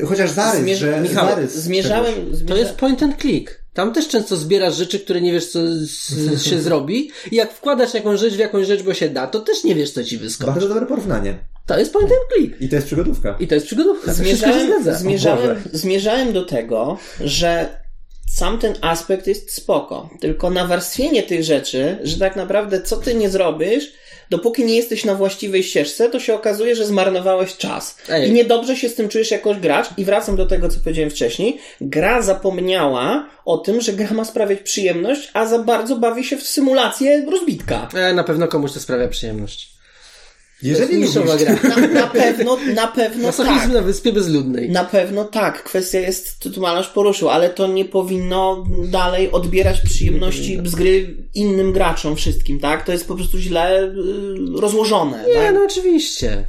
chociaż zarys, Zmierz- że Michał, zarys zmierzałem. To jest point and click. Tam też często zbierasz rzeczy, które nie wiesz, co z, się zrobi. I jak wkładasz jakąś rzecz w jakąś rzecz, bo się da, to też nie wiesz, co ci wyskoczy. Bardzo dobre porównanie. To jest point and click. I to jest przygodówka. I to jest przygodówka. To wszystko się Zmierzałem, zmierzałem, zmierzałem do tego, że sam ten aspekt jest spoko. Tylko nawarstwienie tych rzeczy, że tak naprawdę co ty nie zrobisz, dopóki nie jesteś na właściwej ścieżce, to się okazuje, że zmarnowałeś czas. Ej. I niedobrze się z tym czujesz jako gracz. I wracam do tego, co powiedziałem wcześniej. Gra zapomniała o tym, że gra ma sprawiać przyjemność, a za bardzo bawi się w symulację rozbitka. E, na pewno komuś to sprawia przyjemność. Jeżeli niszowa gra. Na, na pewno, na pewno Masochizm tak. na wyspie bezludnej. Na pewno tak, kwestia jest, tu tu malarz poruszył, ale to nie powinno dalej odbierać przyjemności z gry innym graczom wszystkim, tak? To jest po prostu źle y, rozłożone. Nie, tak? no oczywiście.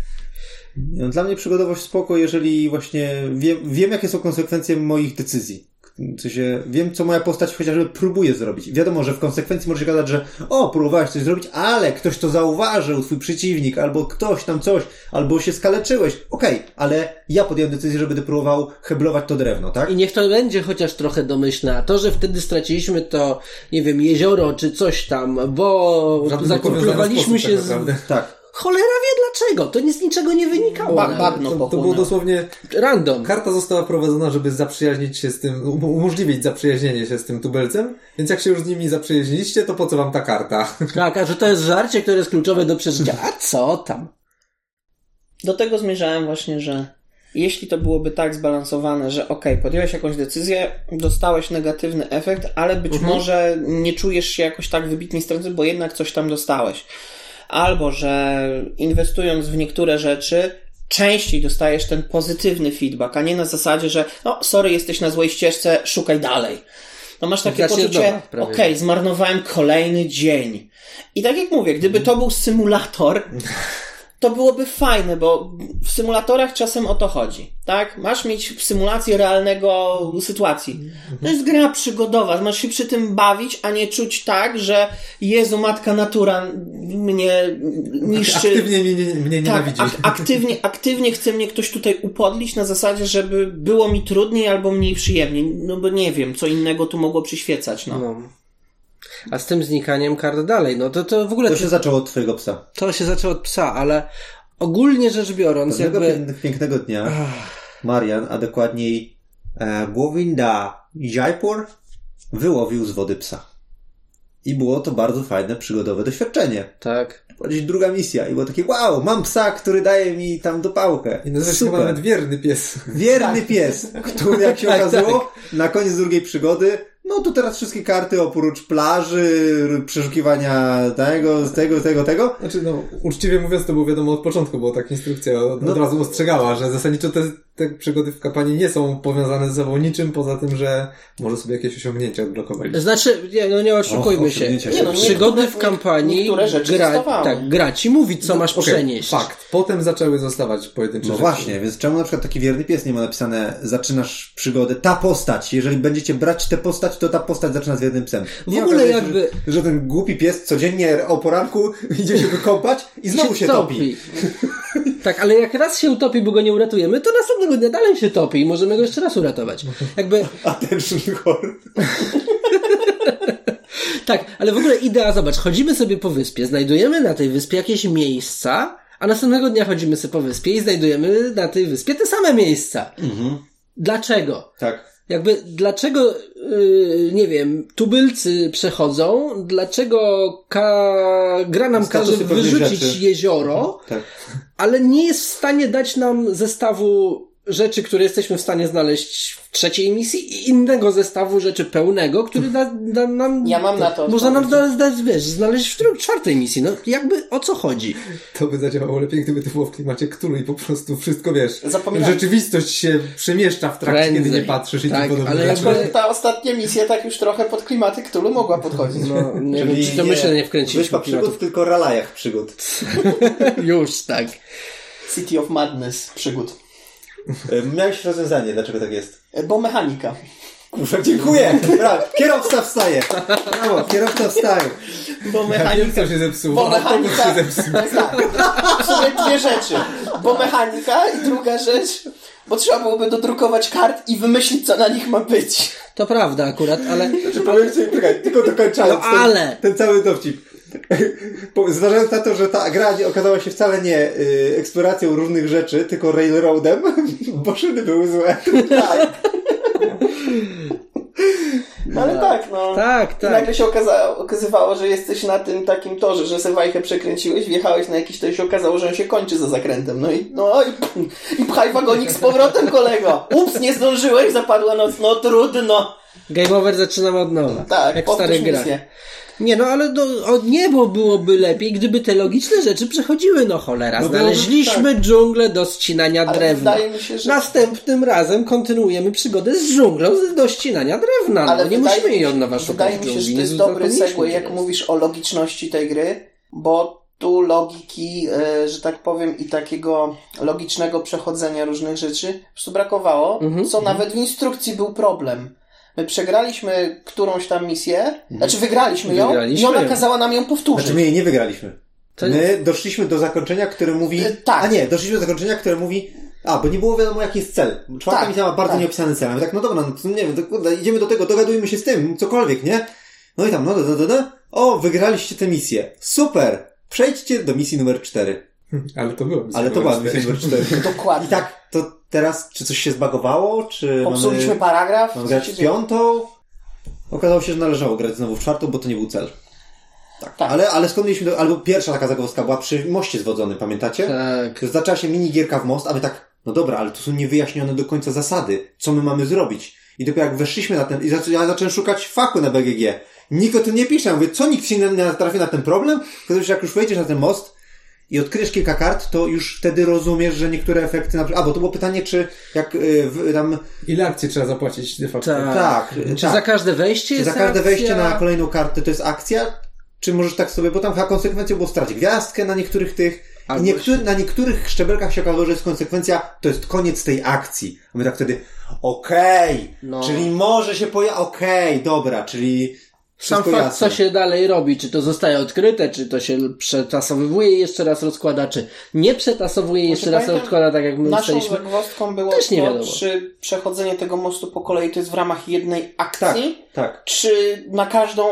No, Dla mnie przygodowość spoko, jeżeli właśnie wiem, wiem jakie są konsekwencje moich decyzji. W sensie, wiem, co moja postać chociażby próbuje zrobić. Wiadomo, że w konsekwencji może się gadać, że o, próbowałeś coś zrobić, ale ktoś to zauważył, twój przeciwnik, albo ktoś tam coś, albo się skaleczyłeś. Okej, ale ja podjąłem decyzję, że będę próbował heblować to drewno, tak? I niech to będzie chociaż trochę domyślne. A to, że wtedy straciliśmy to, nie wiem, jezioro czy coś tam, bo zakuplowaliśmy się z tak naprawdę. Tak. Cholera wie dlaczego, to nic z niczego nie wynikało. Ba- nawet. bagno To, to było dosłownie, Random. karta została wprowadzona, żeby zaprzyjaźnić się z tym, um- umożliwić zaprzyjaźnienie się z tym tubelcem, więc jak się już z nimi zaprzyjaźniliście, to po co wam ta karta? Tak, a że to jest żarcie, które jest kluczowe do przeżycia. A co tam? Do tego zmierzałem właśnie, że jeśli to byłoby tak zbalansowane, że okej, podjąłeś jakąś decyzję, dostałeś negatywny efekt, ale być Mhm. może nie czujesz się jakoś tak wybitnie stracony, bo jednak coś tam dostałeś. Albo, że inwestując w niektóre rzeczy, częściej dostajesz ten pozytywny feedback, a nie na zasadzie, że no, sorry, jesteś na złej ścieżce, szukaj dalej. No masz takie Zacznie poczucie, okej, zmarnowałem kolejny dzień. I tak jak mówię, gdyby to był symulator, to byłoby fajne, bo w symulatorach czasem o to chodzi, tak? Masz mieć symulację realnego sytuacji. To jest gra przygodowa, masz się przy tym bawić, a nie czuć tak, że Jezu, matka natura mnie niszczy. Aktywnie mnie, mnie, Tak, nienawidzi. ak- aktywnie, aktywnie chce mnie ktoś tutaj upodlić na zasadzie, żeby było mi trudniej albo mniej przyjemnie. No bo nie wiem, co innego tu mogło przyświecać, no. No. A z tym znikaniem kart dalej, no to, to w ogóle To to się zaczęło od twojego psa. to się zaczęło od psa, ale ogólnie rzecz biorąc, Pewnego jakby... pięk- pięknego dnia Marian, a dokładniej e, Govinda Jaipur wyłowił z wody psa. I było to bardzo fajne, przygodowe doświadczenie. Tak. Chodzić druga misja i było takie wow, mam psa, który daje mi tam dopałkę. I nazywa się nawet wierny pies. Wierny pies, który jak się Tak, okazało, na koniec drugiej przygody, no to teraz wszystkie karty oprócz plaży, przeszukiwania tego, z tego, tego, tego, Znaczy, no, uczciwie mówiąc, to było wiadomo od początku, bo tak instrukcja od, No. od razu ostrzegała, że zasadniczo te, te przygody w kapanie nie są powiązane ze sobą niczym, poza tym, że może sobie jakieś osiągnięcia odblokować. Znaczy, nie, no nie oszukujmy Och, się. osiągnięcia Nie, no, Przygody w kampanii gra, zostawały. tak, gra ci mówi, co masz Okej, przenieść. Fakt. Potem zaczęły zostawać pojedyncze No rzeczy. właśnie, więc czemu na przykład taki wierny pies nie ma napisane zaczynasz przygodę, ta postać, jeżeli będziecie brać tę postać, to ta postać zaczyna z wiernym psem. W ogóle się, jakby- Że, że ten głupi pies codziennie o poranku idzie się wykąpać i znowu się, topi. tak, ale jak raz się utopi, bo go nie uratujemy, to następnego dnia dalej się topi i możemy go jeszcze raz uratować. Jakby, Attention horror. tak, ale w ogóle idea, zobacz, chodzimy sobie po wyspie, znajdujemy na tej wyspie jakieś miejsca, a następnego dnia chodzimy sobie po wyspie i znajdujemy na tej wyspie te same miejsca. Dlaczego? Tak. Jakby dlaczego, yy, nie wiem, tubylcy przechodzą, dlaczego ka... gra nam Statusy każe wyrzucić rzeczy. jezioro, Tak. ale nie jest w stanie dać nam zestawu rzeczy, które jesteśmy w stanie znaleźć w trzeciej misji i innego zestawu rzeczy pełnego, który da, da nam... Ja mam na to Można nam da, da, wiesz, znaleźć w czwartej misji. No jakby o co chodzi? To by zadziałało lepiej, gdyby to było w klimacie i po prostu wszystko, wiesz, Zapominam. rzeczywistość się przemieszcza w trakcie, kiedy Prędzej. nie patrzysz i Tak, tym podobne ale jakby- Ta ostatnia misja tak już trochę pod klimaty Cthulhu mogła podchodzić. No, nie Czyli wiem, czy to myślę nie wkręciliśmy Wyspa przygód, klimatów. tylko ralajach przygód. Już, tak. City of Madness przygód. E, Miałeś rozwiązanie, dlaczego tak jest. E, Bo mechanika. Kurwa, dziękuję! Brawo, kierowca wstaje! Brawo, kierowca wstaje! Bo mechanika. się zepsuło, Bo mechanika. się zepsuł. Tak. W sumie dwie rzeczy. Bo mechanika i druga rzecz, bo trzeba byłoby dodrukować kart i wymyślić, co na nich ma być. To prawda akurat, ale... Czy powiem czekaj, tylko dokończając No ale- ten, ten cały dowcip. Zważając na to, że ta gra okazała się wcale nie y, eksploracją różnych rzeczy, tylko railroadem, bo szyny były złe. Tak. No ale tak, no. Tak, I tak. nagle się okaza- okazywało, że jesteś na tym takim torze, że se wajchę przekręciłeś, wjechałeś na jakiś, to i się okazało, że on się kończy za zakrętem. No i, no i, i pchaj wagonik z powrotem, kolego. Ups, nie zdążyłeś, zapadła noc, no trudno. Game over zaczynamy od nowa. Tak, jak w starych grach. Nie no, ale do, o niebo byłoby lepiej, gdyby te logiczne rzeczy przechodziły, no cholera. No byłoby- Znaleźliśmy dżunglę do ścinania Ale drewna. wydaje mi się, że... Następnym razem kontynuujemy przygodę z dżunglą do ścinania drewna. Ale no, nie musimy jej od nowa szukać Wydaje mi się, że to jest nie dobry segue, jak mówisz o logiczności tej gry, bo tu logiki, e, że tak powiem, i takiego logicznego przechodzenia różnych rzeczy po prostu brakowało, Mhm. co nawet w instrukcji był problem. My przegraliśmy którąś tam misję, znaczy wygraliśmy ją Wygraliśmy i ona ją. kazała nam ją powtórzyć. Znaczy my jej nie wygraliśmy. To- My doszliśmy do zakończenia, które mówi... E, tak. A nie, doszliśmy do zakończenia, które mówi... A, bo nie było wiadomo jaki jest cel. Czwarta Tak, misja ma bardzo tak. nieopisany cel. My tak, no dobra, no to nie wiem, to kurde, idziemy do tego, dogadujmy się z tym, cokolwiek, nie? No i tam, no, do, do, do, do. O, wygraliście tę misję. Super! Przejdźcie do misji numer cztery. Ale to było. Ale to była misja numer 4. Dokładnie. I tak, to teraz, czy coś się zbagowało, czy Popsuliśmy mamy, paragraf. mamy grać w piątą? Okazało się, że należało grać znowu w czwartą, bo to nie był cel. Tak. Tak. Ale, ale skąd mieliśmy do, albo pierwsza taka zagwozdka była przy moście zwodzonym, pamiętacie? Tak. Zaczęła się minigierka w most, a my tak, no dobra, ale to są niewyjaśnione do końca zasady. Co my mamy zrobić? I dopiero jak weszliśmy na ten, i zaczę, ja zacząłem szukać faku na BGG. Nikt o tym nie pisze. Ja mówię, co nikt się nie natrafi na ten problem? Że jak już wejdziesz na ten most i odkryjesz kilka kart, to już wtedy rozumiesz, że niektóre efekty, na przykład, a bo to było pytanie, czy jak y, w, tam, Ile akcji trzeba zapłacić de facto? Tak. tak, Czy tak. za każde wejście Czy jest za każde wejście akcja? na kolejną kartę to jest akcja? Czy możesz tak sobie, bo tam chyba konsekwencją było stracić gwiazdkę na niektórych tych, Albo i niektóry, na niektórych szczebelkach się okazało, że jest konsekwencja, to jest koniec tej akcji. A my tak wtedy, okej, No. czyli może się poja, okej, dobra, czyli Sam fakt, jasne. co się dalej robi, czy to zostaje odkryte, czy to się przetasowywuje i jeszcze raz rozkłada, czy nie przetasowuje i jeszcze raz rozkłada, tak jak my Naszą ustaliliśmy. zagwozdką było Też nie to, wiadomo. czy przechodzenie tego mostu po kolei to jest w ramach jednej Tak, akcji, tak. czy na każdą,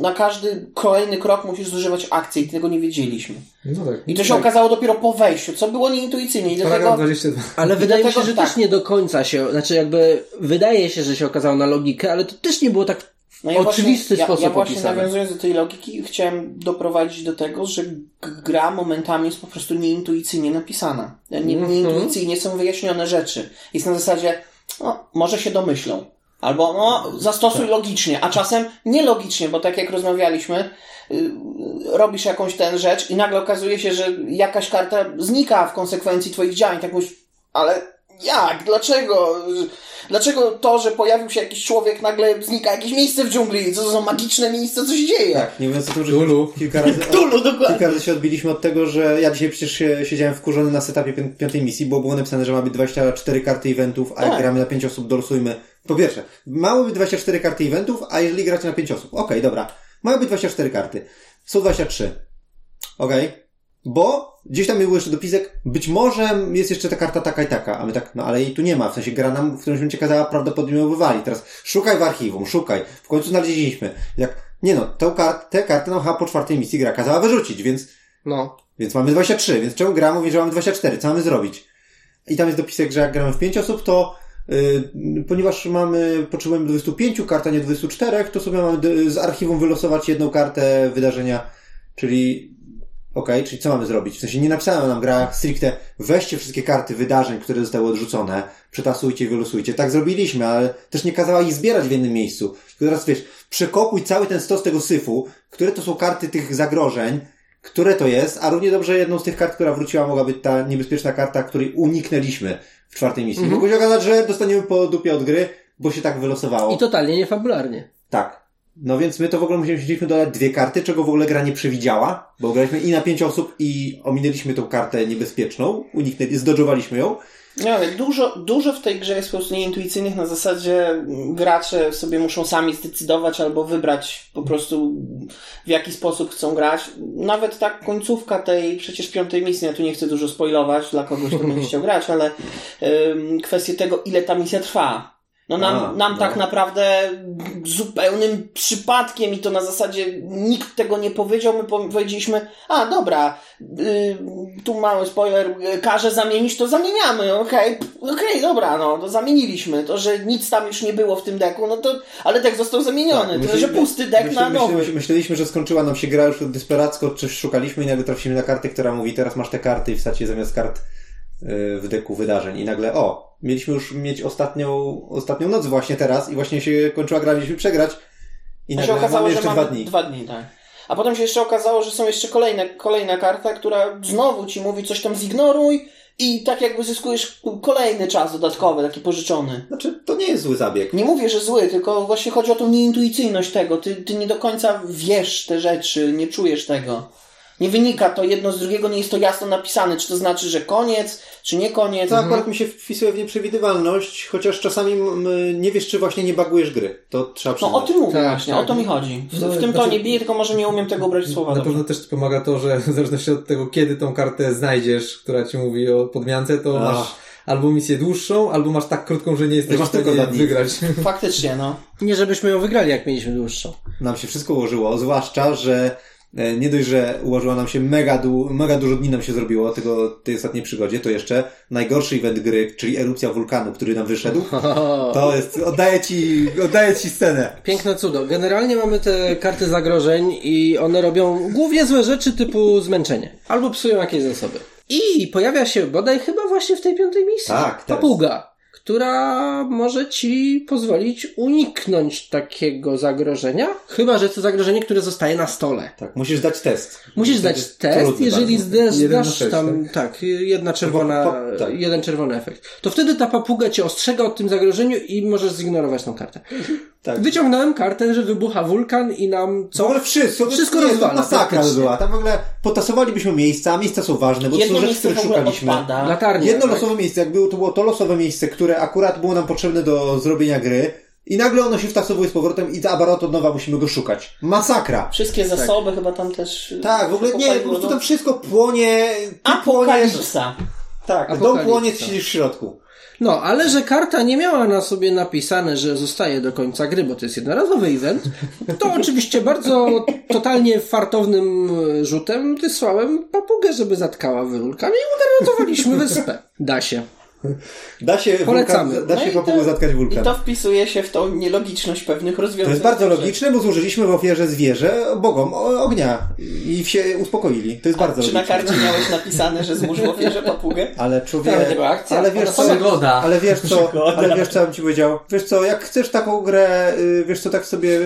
na każdy kolejny krok musisz zużywać akcję i tego nie wiedzieliśmy. No tak. I to się okazało dopiero po wejściu, co było nieintuicyjnie i dlatego 22. Ale wydaje mi się, że tak. też nie do końca się, znaczy jakby wydaje się, że się okazało na logikę, ale to też nie było tak No ja oczywisty właśnie, sposób ja, ja właśnie opisane. nawiązując do tej logiki, chciałem doprowadzić do tego, że gra momentami jest po prostu nieintuicyjnie napisana. Nie, Mhm. Nieintuicyjnie są wyjaśnione rzeczy. Jest na zasadzie, no, może się domyślą. Albo, no, zastosuj logicznie, a czasem nielogicznie, bo tak jak rozmawialiśmy, y, robisz jakąś tę rzecz i nagle okazuje się, że jakaś karta znika w konsekwencji twoich działań. Tak mówisz, ale jak? Dlaczego? Dlaczego to, że pojawił się jakiś człowiek, nagle znika jakieś miejsce w dżungli? Co to są magiczne miejsca? Co się dzieje? Tak, nie mówiąc o tym, że Tulu. kilka razy, Tulu, dokładnie. kilka razy się odbiliśmy od tego, że ja dzisiaj przecież siedziałem wkurzony na setupie pię- piątej misji, bo było napisane, że ma być 24 karty eventów, a jak Tak. gramy na 5 osób, dolosujmy. Po pierwsze, mało być 24 karty eventów, a jeżeli gracie na 5 osób, okej, dobra, mają być 24 karty, są 23. Okej. Bo gdzieś tam był jeszcze dopisek, być może jest jeszcze ta karta taka i taka, a my tak, no ale jej tu nie ma, w sensie gra nam w którymś momencie kazała prawdopodobnie. Teraz szukaj w archiwum, szukaj. W końcu znaleźliśmy. Jak, nie no, tą kart, tę kartę nam chyba po czwartej misji gra kazała wyrzucić, więc, No. więc mamy 23, więc czemu gra mówi, że mamy 24, co mamy zrobić? I tam jest dopisek, że jak gramy w 5 osób, to yy, ponieważ mamy, potrzebujemy 25 kart, a nie 24, to sobie mamy z archiwum wylosować jedną kartę wydarzenia, czyli Okej, czyli co mamy zrobić? W sensie nie napisałem nam gra stricte weźcie wszystkie karty wydarzeń, które zostały odrzucone, przetasujcie i wylosujcie. Tak zrobiliśmy, ale też nie kazała ich zbierać w jednym miejscu. Tylko teraz wiesz, przekopuj cały ten stos tego syfu, które to są karty tych zagrożeń, które to jest, a równie dobrze jedną z tych kart, która wróciła, mogła być ta niebezpieczna karta, której uniknęliśmy w czwartej misji. Mhm. Mogło się okazać, że dostaniemy po dupie od gry, bo się tak wylosowało. I totalnie niefabularnie. Tak. No więc my to w ogóle musieliśmy dodać dwie karty, czego w ogóle gra nie przewidziała, bo graliśmy i na pięć osób i ominęliśmy tą kartę niebezpieczną, uniknęli, zdodżowaliśmy ją. Nie, ale dużo, dużo w tej grze jest po prostu nieintuicyjnych na zasadzie mm, gracze sobie muszą sami zdecydować albo wybrać po prostu w jaki sposób chcą grać. Nawet ta końcówka tej przecież piątej misji, ja tu nie chcę dużo spoilować dla kogoś, kto będzie chciał grać, ale ym, kwestię tego, ile ta misja trwa. No nam, A, nam no. tak naprawdę zupełnym przypadkiem i to na zasadzie nikt tego nie powiedział, my powiedzieliśmy, a dobra, y, tu mały spoiler, y, każe zamienić, to zamieniamy, okej, okej, dobra, no, to zamieniliśmy, to, że nic tam już nie było w tym deku, no to, ale dek został zamieniony, to, że pusty dek myśli- na nowy. myśli- Myśleliśmy, że skończyła nam się gra już desperacko, coś szukaliśmy i nagle trafiliśmy na kartę, która mówi, teraz masz te karty i wstać je zamiast kart y, w deku wydarzeń. I nagle, o, mieliśmy już mieć ostatnią, ostatnią noc właśnie teraz i właśnie się kończyła gra, mieliśmy przegrać. I A się nagle okazało, mamy że jeszcze mamy dwa dni. Dwa dni, tak. A potem się jeszcze okazało, że są jeszcze kolejne, kolejna karta, która znowu ci mówi coś tam zignoruj i tak jakby zyskujesz kolejny czas dodatkowy, taki pożyczony. Znaczy, to nie jest zły zabieg. Nie mówię, że zły, tylko właśnie chodzi o tą nieintuicyjność tego. Ty, ty nie do końca wiesz te rzeczy, nie czujesz tego. Nie wynika to jedno z drugiego, nie jest to jasno napisane, czy to znaczy, że koniec, czy nie koniec. To akurat mi się wpisuje w nieprzewidywalność, chociaż czasami nie wiesz, czy właśnie nie bagujesz gry. To trzeba No przyznać. o tym mówię Tak, właśnie, tak. o to mi chodzi. W, No, w tym znaczy- to nie bije, tylko może nie umiem tego ubrać słowa. Na dobrze. pewno też pomaga to, że w zależności od tego, kiedy tą kartę znajdziesz, która ci mówi o podmiance, to Ach. masz albo misję dłuższą, albo masz tak krótką, że nie jesteś w stanie wygrać. Faktycznie, no. Nie żebyśmy ją wygrali, jak mieliśmy dłuższą. Nam się wszystko ułożyło, zwłaszcza, że Nie dość, że ułożyła nam się mega, du- mega dużo dni nam się zrobiło tego, tej ostatniej przygodzie, to jeszcze najgorszy event gry, czyli erupcja wulkanu, który nam wyszedł. To jest, oddaję ci, oddaję ci scenę. Piękne cudo. Generalnie mamy te karty zagrożeń i one robią głównie złe rzeczy typu zmęczenie. Albo psują jakieś zasoby. I pojawia się bodaj chyba właśnie w tej piątej misji. Tak. Papuga, która może ci pozwolić uniknąć takiego zagrożenia. Chyba, że to zagrożenie, które zostaje na stole. Tak, musisz dać test. Musisz zdać jest test, jeżeli zdasz, sześć, tam, tak, jedna czerwona, tak. jeden czerwony efekt. To wtedy ta papuga cię ostrzega o tym zagrożeniu i możesz zignorować tą kartę. Tak. Wyciągnąłem kartę, że wybucha wulkan i nam Co? W ogóle wszystko, Wszystko nie, rozwala, masakra była. Tam w ogóle potasowalibyśmy miejsca, a miejsca są ważne, bo to są rzeczy, których szukaliśmy. odpada. Latarnia. Jedno tak? losowe miejsce, jak było, to było to losowe miejsce, które akurat było nam potrzebne do zrobienia gry i nagle ono się wtasowuje z powrotem i Abarot od nowa musimy go szukać. Masakra! Wszystkie zasoby chyba tam też... Tak, w ogóle nie, po prostu no. tam wszystko płonie. Apokalipsa. Tak, dom Apokalipsa. płonie, ty siedzisz w środku. No, ale że karta nie miała na sobie napisane, że zostaje do końca gry, bo to jest jednorazowy event, to oczywiście bardzo totalnie fartownym e, rzutem wysłałem papugę, żeby zatkała wulkan i uratowaliśmy wyspę. Da się. Da się, Polecamy. wulkan, da No się i papugu to- zatkać I wulkan. to wpisuje się w tą nielogiczność pewnych rozwiązań. To jest bardzo logiczne, bo złożyliśmy w ofierze zwierzę bogom ognia i się uspokoili. To jest bardzo Czy na logiczne. karcie miałeś napisane, że złóż w ofierze papugę? Ale człowiek. Była akcja. Ale wiesz co, Przygoda. ale wiesz co, ale wiesz co ja bym ci powiedział? Wiesz co, jak chcesz taką grę, y, wiesz co, tak sobie,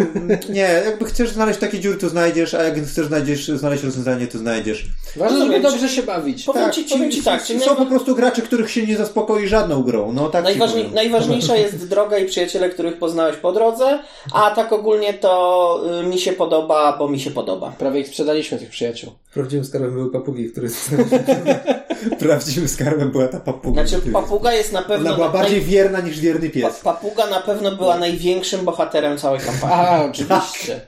nie, jakby chcesz znaleźć takie dziury, to znajdziesz, a jak chcesz znajdziesz, znaleźć rozwiązanie, to znajdziesz. Ważne, żeby dobrze się bawić. Powiem ci, powiem ci tak, są po prostu gracze, których się nie zaspokoi żadną grą, no tak Najważniej, najważniejsza jest droga i przyjaciele, których poznałeś po drodze, a tak ogólnie to y, mi się podoba, bo mi się podoba. Prawie ich sprzedaliśmy, tych przyjaciół. Prawdziwym skarbem były papugi, które Prawdziwym skarbem była ta papuga. Znaczy, papuga jest na pewno. Ona była naj- bardziej wierna niż wierny pa, pies. papuga na pewno była największym bohaterem całej kampanii. A, oczywiście.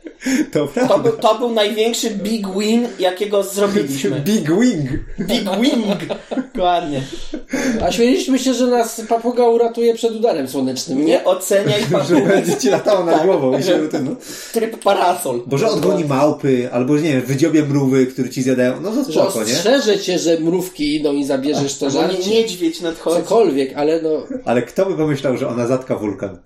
To To prawda. był, to był największy big win, jakiego zrobiliśmy. Big Wing. Big win! Dokładnie. A śmieliśmy się, że nas papuga uratuje przed udarem słonecznym, nie? Nie oceniaj Że papugi. będzie ci latało nad Tak, głową. i że- się ten, no. Tryb parasol. Bo że odgoni małpy, albo nie wiem, wydziobie mrówy, które ci zjadają. No to spoko, nie? ostrzeże cię, że mrówki idą i zabierzesz to Bo nie, żarcie. niedźwiedź nadchodzi. Cokolwiek, ale no, Ale kto by pomyślał, że ona zatka wulkan?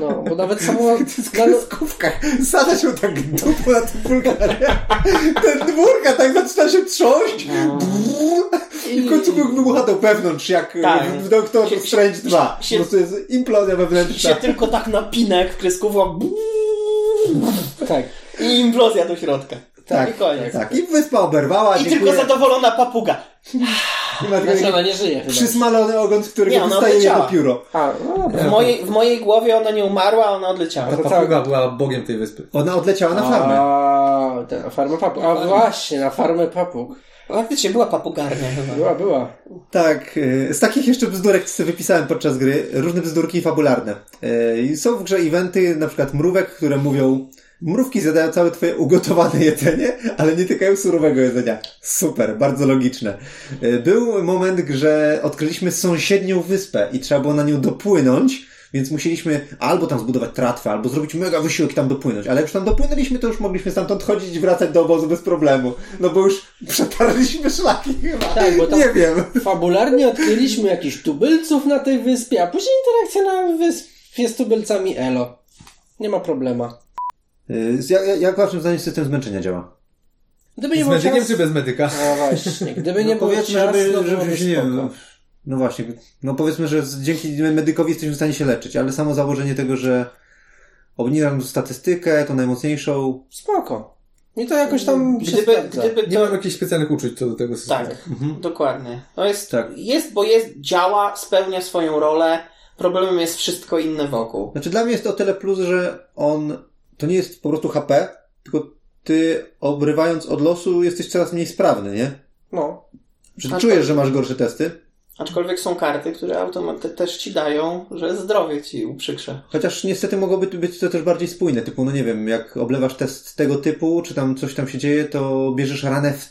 no, bo nawet samo... W kreskówkach sada się tak dupą na tym wulkanie. Ten wulkan tak zaczyna się trząść. I w końcu wybucha to wewnątrz, jak Tak. w Doktorze Się- Strange 2. się- Po prostu jest implozja się wewnętrzna. tylko tak napina jak w kreskówach Tak. i implozja do środka. Tak, I koniec. Tak, i wyspa oberwała. I dziękuję. tylko zadowolona papuga. I ma Znaczy taki ona nie żyje chyba. przysmalony ogon, z którego Nie, jedno odleciała. pióro. A, no. W mojej, w mojej głowie ona nie umarła, ona odleciała. Ta papuga była bogiem tej wyspy. Ona odleciała na farmę. A, ta farma papug. A właśnie, na farmę papug. Faktycznie była papugarnia chyba. Była, była. Tak, y, z takich jeszcze bzdurek sobie wypisałem podczas gry, różne bzdurki fabularne. Y, Są w grze eventy, na przykład mrówek, które mówią, mrówki zjadają całe twoje ugotowane jedzenie, ale nie tykają surowego jedzenia. Super, bardzo logiczne. Y, Był moment, że odkryliśmy sąsiednią wyspę i trzeba było na nią dopłynąć, więc musieliśmy albo tam zbudować tratwę, albo zrobić mega wysiłek i tam dopłynąć. Ale jak już tam dopłynęliśmy, to już mogliśmy stamtąd chodzić i wracać do obozu bez problemu. No bo już przetarliśmy szlaki chyba. Tak, bo tam- Nie wiem. Fabularnie odkryliśmy jakichś tubylców na tej wyspie, a później interakcja na wyspie z tubylcami Elo. Nie ma problema. Y, Jak, jak waszym zdaniem system zmęczenia działa? Gdyby nie Z było medykiem czasu... czy bez medyka? No właśnie, gdyby nie no było powiedzmy, czasu, żeby, to żeby byłoby się nie wiem, spoko. No, no właśnie, no powiedzmy, że dzięki medykowi jesteśmy w stanie się leczyć, ale samo założenie tego, że obniżam statystykę, tą najmocniejszą, Spoko. I to jakoś tam Gdyby, gdyby Nie to... mam jakichś specjalnych uczuć co do tego systemu. Tak, dokładnie. To jest, Tak. jest, bo jest, działa, spełnia swoją rolę. Problemem jest wszystko inne wokół. Znaczy dla mnie jest to o tyle plus, że on to nie jest po prostu HP, tylko ty obrywając od losu jesteś coraz mniej sprawny, nie? No. Że czujesz, to- że masz gorsze testy, Aczkolwiek są karty, które automatycznie też ci dają, że zdrowie ci uprzykrza. chociaż niestety mogłoby być to też bardziej spójne, typu, no nie wiem, jak oblewasz test tego typu, czy tam coś tam się dzieje, to bierzesz ranę w,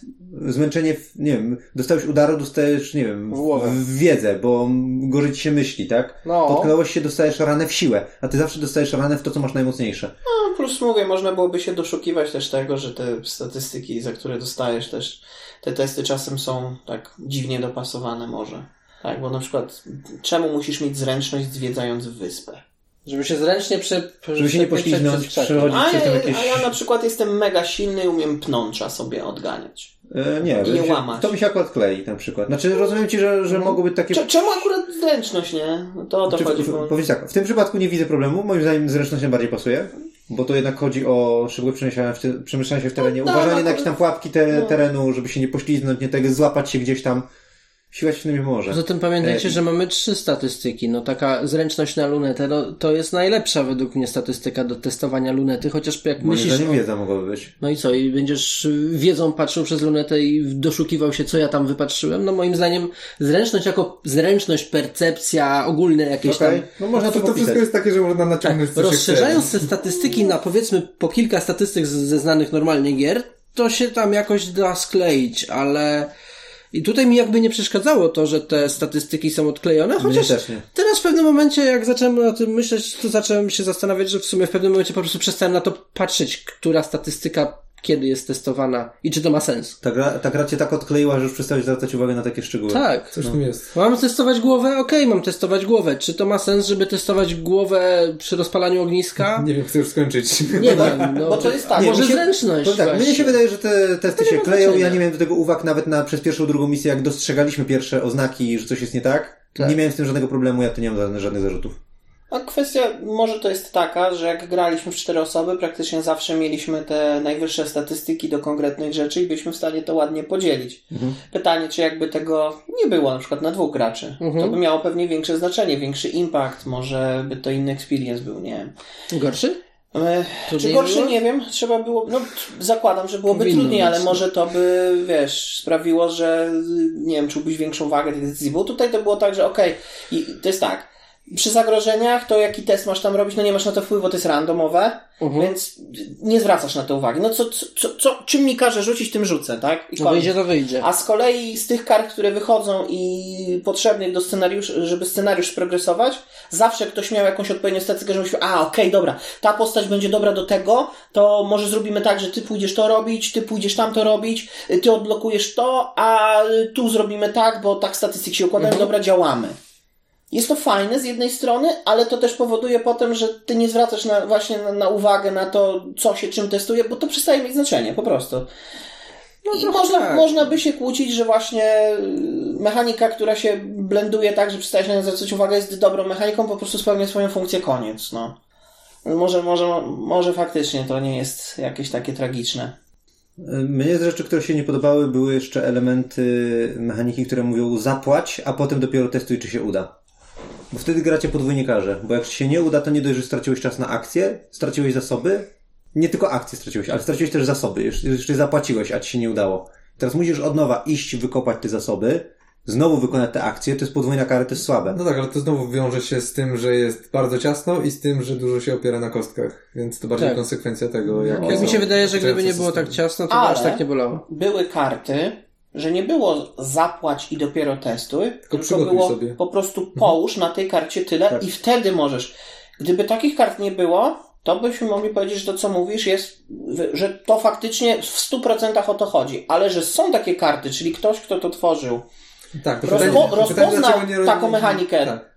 zmęczenie, w, nie wiem, dostałeś udaru, dostajesz, nie wiem, W w wiedzę, bo gorzej ci się myśli, tak? No. Potknąłeś się, dostajesz ranę w siłę, a ty zawsze dostajesz ranę w to, co masz najmocniejsze. No, plus mówię, można byłoby się doszukiwać też tego, że te statystyki, za które dostajesz też, te testy czasem są tak dziwnie dopasowane może. Tak, bo na przykład czemu musisz mieć zręczność zwiedzając wyspę? Żeby się zręcznie prze... Żeby się nie pośliznąć, przechodzić A przez ja, tam jakieś... a ja na przykład jestem mega silny i umiem pnącza sobie odganiać. E, nie, I nie to się- łamać. To mi się akurat klei na przykład. Znaczy, rozumiem ci, że, że mogą być takie... Cze- czemu akurat zręczność, nie? No to o to Czy, chodzi. w, Bo... powiedz tak, w tym przypadku nie widzę problemu, moim zdaniem zręczność najbardziej pasuje, bo to jednak chodzi o szybkie przemieszczanie, w te, przemieszczanie się w terenie, No tak, uważanie na akurat- jakieś tam pułapki te, no. terenu, żeby się nie pośliznąć, nie tego, złapać się gdzieś tam. Siła pomoże. Poza tym pamiętajcie, E, że mamy trzy statystyki. No taka zręczność na lunetę, no, to jest najlepsza według mnie statystyka do testowania lunety, chociaż jak Moim myślisz... zdaniem o- wiedza mogłaby być. No i co, i będziesz wiedzą patrzył przez lunetę i doszukiwał się, co ja tam wypatrzyłem? No moim zdaniem zręczność jako zręczność, percepcja, ogólne jakieś Okej, tam... no można to, To, to wszystko jest takie, że można naciągnąć co się Rozszerzając te statystyki na powiedzmy po kilka statystyk ze znanych normalnie gier, to się tam jakoś da skleić, ale... I tutaj mi jakby nie przeszkadzało to, że te statystyki są odklejone, chociaż teraz w pewnym momencie, jak zacząłem o tym myśleć, to zacząłem się zastanawiać, że w sumie w pewnym momencie po prostu przestałem na to patrzeć, która statystyka kiedy jest testowana i czy to ma sens. Ta gra, ta gra cię tak odkleiła, że już przestałeś zwracać uwagę na takie szczegóły. Tak. Coś w tym jest. Mam testować głowę? Okej, mam testować głowę. Czy to ma sens, żeby testować głowę przy rozpalaniu ogniska? Nie wiem, chcę już skończyć. Nie wiem, no. bo to jest tak, Nie, może się- zręczność To tak, mnie się wydaje, że te testy się kleją. Ja nie miałem do tego uwag nawet na, przez pierwszą, drugą misję, jak dostrzegaliśmy pierwsze oznaki, że coś jest nie tak. Tak. Nie miałem z tym żadnego problemu, ja tu nie mam żadnych zarzutów. A kwestia może to jest taka, że jak graliśmy w cztery osoby, praktycznie zawsze mieliśmy te najwyższe statystyki do konkretnych rzeczy i byliśmy w stanie to ładnie podzielić. Pytanie, czy jakby tego nie było na przykład na dwóch graczy, Mhm. to by miało pewnie większe znaczenie, większy impact, może by to inny experience był, nie wiem. Gorszy? E, Czy było? nie wiem, trzeba było, no zakładam, że byłoby Powinno trudniej, ale no. może to by, wiesz, sprawiło, że nie wiem, czułbyś większą wagę tej decyzji, bo tutaj to było tak, że okej, i to jest tak, przy zagrożeniach to jaki test masz tam robić, no nie masz na to wpływu, to jest randomowe, Mhm. więc nie zwracasz na to uwagi. No co, co, co, czym mi każe rzucić, tym rzucę, tak? I No wyjdzie to wyjdzie. A z kolei z tych kart, które wychodzą i potrzebnych do scenariusza, żeby scenariusz progresować, zawsze ktoś miał jakąś odpowiednią statystykę, że myślał, a okej, dobra, ta postać będzie dobra do tego, to może zrobimy tak, że ty pójdziesz to robić, ty pójdziesz tam to robić, ty odblokujesz to, a tu zrobimy tak, bo tak statystyki się układają, dobra, działamy. Jest to fajne z jednej strony, ale to też powoduje potem, że ty nie zwracasz na, właśnie na, na uwagę na to, co się czym testuje, bo to przestaje mieć znaczenie, po prostu. I trochę można, tak. można by się kłócić, że właśnie y, mechanika, która się blenduje tak, że przestaje się na zwracać uwagę, jest dobrą mechaniką, po prostu spełnia swoją funkcję, koniec, no. Może, może, może faktycznie to nie jest jakieś takie tragiczne. Mnie z rzeczy, które się nie podobały, były jeszcze elementy mechaniki, które mówią zapłać, a potem dopiero testuj, czy się uda. Bo wtedy gracie podwójnie karze. Bo jak ci się nie uda, to nie dość, że straciłeś czas na akcję, straciłeś zasoby. Nie tylko akcję straciłeś, ale straciłeś też zasoby. Jeszcze, jeszcze zapłaciłeś, a ci się nie udało. Teraz musisz od nowa iść, wykopać te zasoby, znowu wykonać te akcje, to jest podwójna kara, to jest słabe. No tak, ale to znowu wiąże się z tym, że jest bardzo ciasno i z tym, że dużo się opiera na kostkach. Więc to bardziej Tak. konsekwencja tego, jak Jak mi się wydaje, że gdyby nie było tak ciasno. to by aż Ale- tak nie bolało. Były karty, że nie było zapłać i dopiero testuj, tylko, przygotuj było sobie. po prostu połóż na tej karcie tyle Tak. i wtedy możesz. Gdyby takich kart nie było, to byśmy mogli powiedzieć, że to co mówisz jest, że to faktycznie w 100% o to chodzi. Ale że są takie karty, czyli ktoś, kto to tworzył, Tak, to Rozpo- pytanie, to pytanie, rozpoznał dlaczego nie- taką mechanikę. Tak.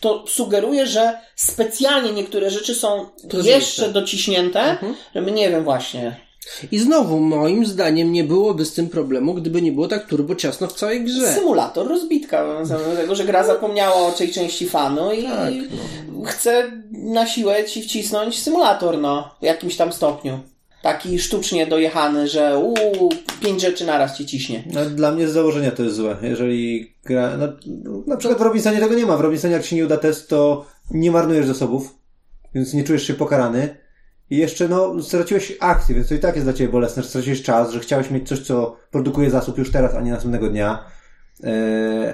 to sugeruje, że specjalnie niektóre rzeczy są Trudniejsze. jeszcze dociśnięte, żeby nie wiem właśnie. I znowu, moim zdaniem, nie byłoby z tym problemu, gdyby nie było tak turbo ciasno w całej grze. Symulator rozbitka, zamiast tego, że gra zapomniała o tej części fanu i Tak, chce na siłę ci wcisnąć symulator, no, w jakimś tam stopniu. Taki sztucznie dojechany, że uuu, pięć rzeczy naraz ci ciśnie. No, dla mnie z założenia to jest złe. Jeżeli gra, no, na przykład w Robinsonie tego nie ma. W Robinsonie jak ci nie uda test, to nie marnujesz zasobów, więc nie czujesz się pokarany. I jeszcze, no, straciłeś akcję, więc to i tak jest dla ciebie bolesne, że straciłeś czas, że chciałeś mieć coś, co produkuje zasób już teraz, a nie następnego dnia. Eee,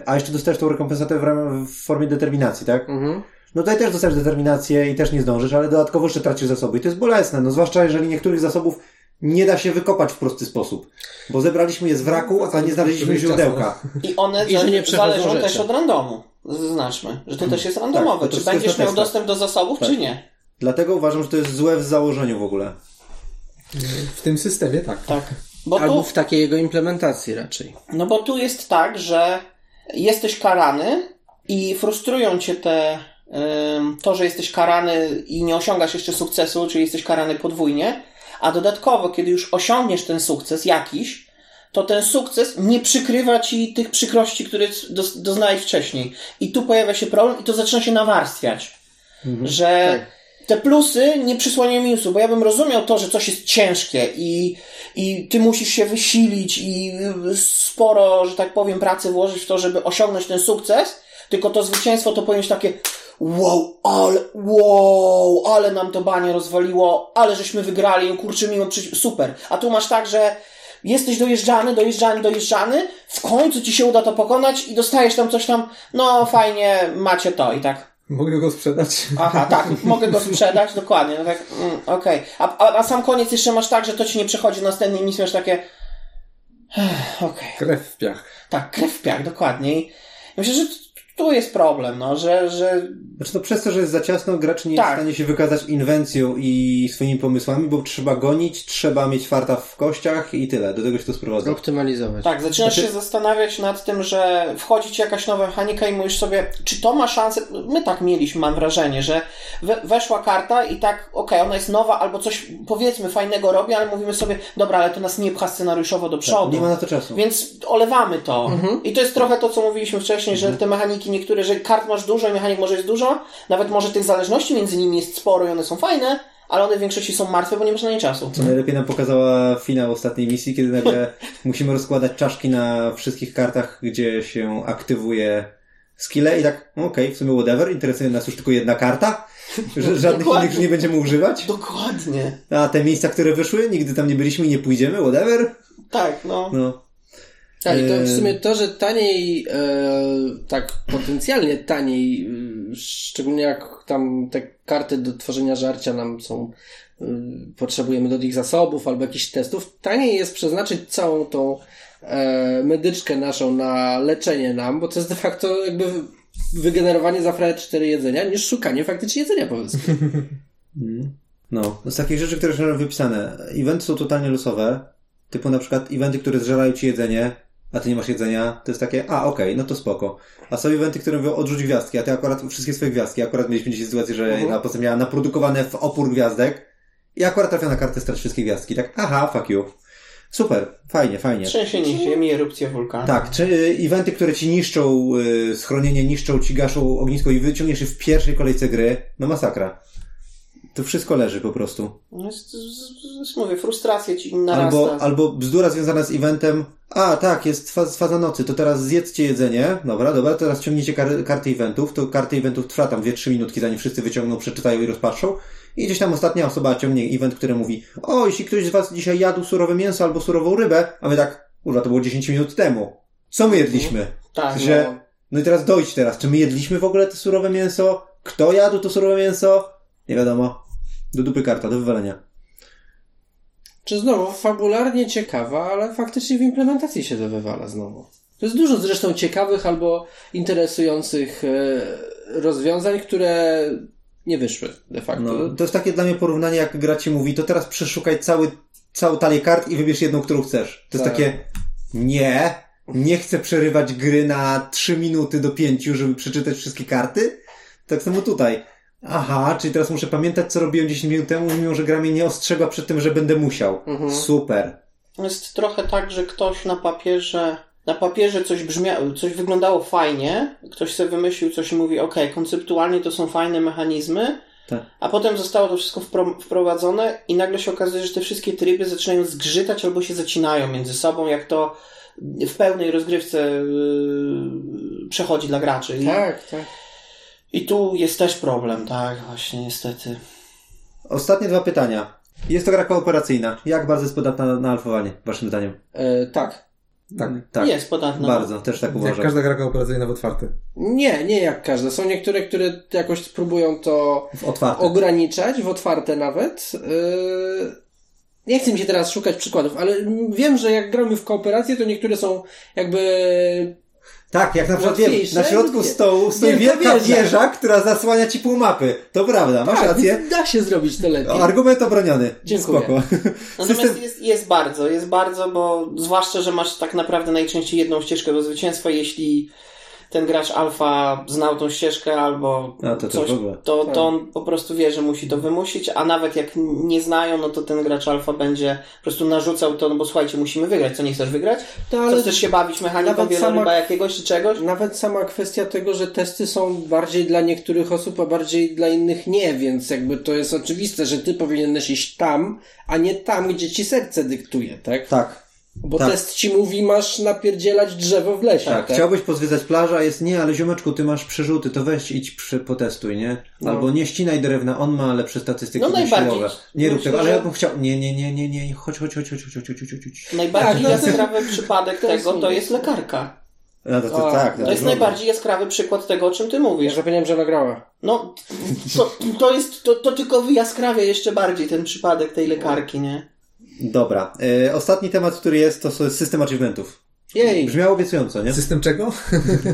a jeszcze dostajesz tą rekompensatę w, ram- w formie determinacji, tak? Mhm. No tutaj też dostajesz determinację i też nie zdążysz, ale dodatkowo jeszcze tracisz zasoby i to jest bolesne, no zwłaszcza jeżeli niektórych zasobów nie da się wykopać w prosty sposób. Bo zebraliśmy je z wraku, a nie znaleźliśmy źródełka. I one I że za- nie przechodzą zależą rzeczy. też od randomu. Zaznaczmy, że to też jest Tak, randomowe. to czy będziesz miał dostęp do zasobów, Tak. czy nie. Dlatego uważam, że to jest złe w założeniu w ogóle. W tym systemie tak. Tak. Bo Albo tu, w takiej jego implementacji raczej. no bo tu jest tak, że jesteś karany i frustrują cię te to, że jesteś karany i nie osiągasz jeszcze sukcesu, czyli jesteś karany podwójnie, a dodatkowo, kiedy już osiągniesz ten sukces jakiś, to ten sukces nie przykrywa ci tych przykrości, które doznałeś wcześniej. I tu pojawia się problem i to zaczyna się nawarstwiać. Że Tak. Te plusy nie przysłaniają minusów, bo ja bym rozumiał to, że coś jest ciężkie i, i ty musisz się wysilić i sporo, że tak powiem, pracy włożyć w to, żeby osiągnąć ten sukces, tylko to zwycięstwo to powinno być takie wow, ale, wow, ale nam to banie rozwaliło, ale żeśmy wygrali, kurczę, mimo super. A tu masz tak, że jesteś dojeżdżany, dojeżdżany, dojeżdżany, w końcu ci się uda to pokonać i dostajesz tam coś tam, no fajnie, macie to i tak. Mogę go sprzedać. Aha, tak, mogę go sprzedać, dokładnie, no tak, mm, okej. A, a, a sam koniec jeszcze masz tak, że to ci nie przechodzi na następnej misji, masz takie, okej, Krew w piach. tak, krew w piach, dokładnie. I myślę, że tu jest problem, no, że, że Znaczy to przez to, że jest za ciasno, gracz nie jest Tak. w stanie się wykazać inwencją i swoimi pomysłami, bo trzeba gonić, trzeba mieć farta w kościach i tyle. Do tego się to sprowadza. Optymalizować. Tak, zaczynasz Znaczy- się zastanawiać nad tym, że wchodzi ci jakaś nowa mechanika i mówisz sobie, czy to ma szansę. My tak mieliśmy, mam wrażenie, że we, weszła karta i tak, okej, ona jest nowa albo coś powiedzmy fajnego robi, ale mówimy sobie, dobra, ale to nas nie pcha scenariuszowo do przodu. Tak, nie ma na to czasu. Więc olewamy to. Mhm. I to jest trochę to, co mówiliśmy wcześniej, że te mechaniki niektóre, że kart masz dużo i mechanik może jest dużo, nawet może tych zależności między nimi jest sporo i one są fajne, ale one w większości są martwe, bo nie masz na nie czasu. Co najlepiej nam pokazała finał ostatniej misji, kiedy nagle musimy rozkładać czaszki na wszystkich kartach, gdzie się aktywuje skille i tak, no okej, w sumie whatever, interesuje nas już tylko jedna karta, że żadnych Dokładnie. innych już nie będziemy używać. Dokładnie. A te miejsca, które wyszły, nigdy tam nie byliśmy i nie pójdziemy, whatever. Tak, no. No. Tak, i to w sumie to, że taniej, e, tak potencjalnie taniej, e, szczególnie jak tam te karty do tworzenia żarcia nam są, e, potrzebujemy do ich zasobów albo jakichś testów, taniej jest przeznaczyć całą tą e, medyczkę naszą na leczenie nam, bo to jest de facto jakby wygenerowanie za fraję 4 jedzenia, niż szukanie faktycznie jedzenia, powiedzmy. No, z takich rzeczy, które są wypisane. Eventy są totalnie losowe. Typu na przykład eventy, które zżerają ci jedzenie, a ty nie masz jedzenia, to jest takie, a okej, no to spoko. A są eventy, które mówią odrzuć gwiazdki, a ty akurat wszystkie swoje gwiazdki. Akurat mieliśmy dzisiaj sytuację, że Mhm. jedna postać miała naprodukowane w opór gwiazdek i akurat trafia na kartę strać wszystkie gwiazdki. Tak, aha, fuck you. Super, fajnie, fajnie. Trzęsienie ziemi, erupcja wulkanu. Tak, czy y, eventy, które ci niszczą y, schronienie, niszczą ci, gaszą ognisko i wyciągniesz je w pierwszej kolejce gry, no masakra. To wszystko leży po prostu. No mówię, frustracja ci narasta. Albo, albo bzdura związana z eventem. A, tak, jest faz, faza nocy, to teraz zjedzcie jedzenie. Dobra, dobra, teraz ciągniecie kar, karty eventów. To karty eventów trwa tam 2-3 minutki, zanim wszyscy wyciągną, przeczytają i rozpatrzą. I gdzieś tam ostatnia osoba ciągnie event, który mówi: O, jeśli ktoś z Was dzisiaj jadł surowe mięso albo surową rybę, a my tak, kurwa, to było 10 minut temu. Co my jedliśmy? tak, że- no. No i teraz dojdź teraz, czy my jedliśmy w ogóle to surowe mięso? Kto jadł to surowe mięso? Nie wiadomo. Do dupy karta, do wywalenia. Czy znowu fabularnie ciekawa, ale faktycznie w implementacji się to wywala znowu. To jest dużo zresztą ciekawych albo interesujących e, rozwiązań, które nie wyszły de facto. No, to jest takie dla mnie porównanie, jak gra ci mówi, to teraz przeszukaj cały, całą talię kart i wybierz jedną, którą chcesz. To jest Tak. takie, nie, nie chcę przerywać gry na 3 minuty do 5, żeby przeczytać wszystkie karty. Tak samo tutaj. Aha, czyli teraz muszę pamiętać, co robiłem 10 minut temu, mimo że gra mnie nie ostrzegła przed tym, że będę musiał. Mhm. Super. Jest trochę tak, że ktoś na papierze, na papierze coś brzmiało, coś wyglądało fajnie, ktoś sobie wymyślił coś i mówi, ok, konceptualnie to są fajne mechanizmy, Tak. a potem zostało to wszystko wpro- wprowadzone i nagle się okazuje, że te wszystkie tryby zaczynają zgrzytać albo się zacinają między sobą, jak to w pełnej rozgrywce yy, przechodzi dla graczy. Tak, tak. I tu jest też problem, tak, właśnie, niestety. Ostatnie dwa pytania. Jest to gra kooperacyjna. Jak bardzo jest podatna na, na alfowanie, waszym zdaniem? E, tak. Tak. Tak. Jest podatna. Bardzo, też tak Jak uważam. każda gra kooperacyjna w otwarty. Nie, nie jak każda. Są niektóre, które jakoś spróbują to W otwarte. ograniczać, w otwarte nawet. Yy, nie chcę mi się teraz szukać przykładów, ale wiem, że jak gramy w kooperację, to niektóre są jakby Tak, jak na przykład wiem, na środku stołu stoi Wielka wieża. wieża, która zasłania ci pół mapy. To prawda, masz tak, rację. Da się zrobić to lepiej. Argument obroniony. Dziękuję. Spoko. Natomiast System... jest, jest bardzo, jest bardzo, bo zwłaszcza, że masz tak naprawdę najczęściej jedną ścieżkę do zwycięstwa, jeśli ten gracz alfa znał tą ścieżkę albo A, to coś, w ogóle. to, Tak. to on po prostu wie, że musi to wymusić, a nawet jak nie znają, no to ten gracz alfa będzie po prostu narzucał to, no bo słuchajcie, musimy wygrać, co nie chcesz wygrać? To, Co ale chcesz się bawić mechaniką wieloryba sama- jakiegoś czy czegoś? nawet sama kwestia tego, że testy są bardziej dla niektórych osób, a bardziej dla innych nie, więc jakby to jest oczywiste, że ty powinieneś iść tam, a nie tam, gdzie ci serce dyktuje, tak? Tak, Bo tak. test ci mówi, masz napierdzielać drzewo w lesie, tak. tak? Chciałbyś pozwiedzać plażę, a jest nie, ale ziomeczku, ty masz przerzuty, to weź idź przy, potestuj, nie? No. Albo nie ścinaj drewna, on ma lepsze statystyki No najbardziej. siłowe. Nie rób Myślę, tego, ale ja bym chciał, nie, nie, nie, nie, nie, chodź, chodź, chodź, chodź, chodź, chodź, chodź, chodź. Najbardziej Tak, no jaskrawy przypadek to jest tego to jest lekarka. No to, to A, tak. To jest dobra. najbardziej jaskrawy przykład tego, o czym ty Ja mówisz. zapomniałem, że nagrała. No, to, to jest, to, to tylko wyjaskrawia jeszcze bardziej ten przypadek tej lekarki, nie? Dobra. E, ostatni temat, który jest, to jest system achievementów. Jej! Brzmiało obiecująco, nie? System czego?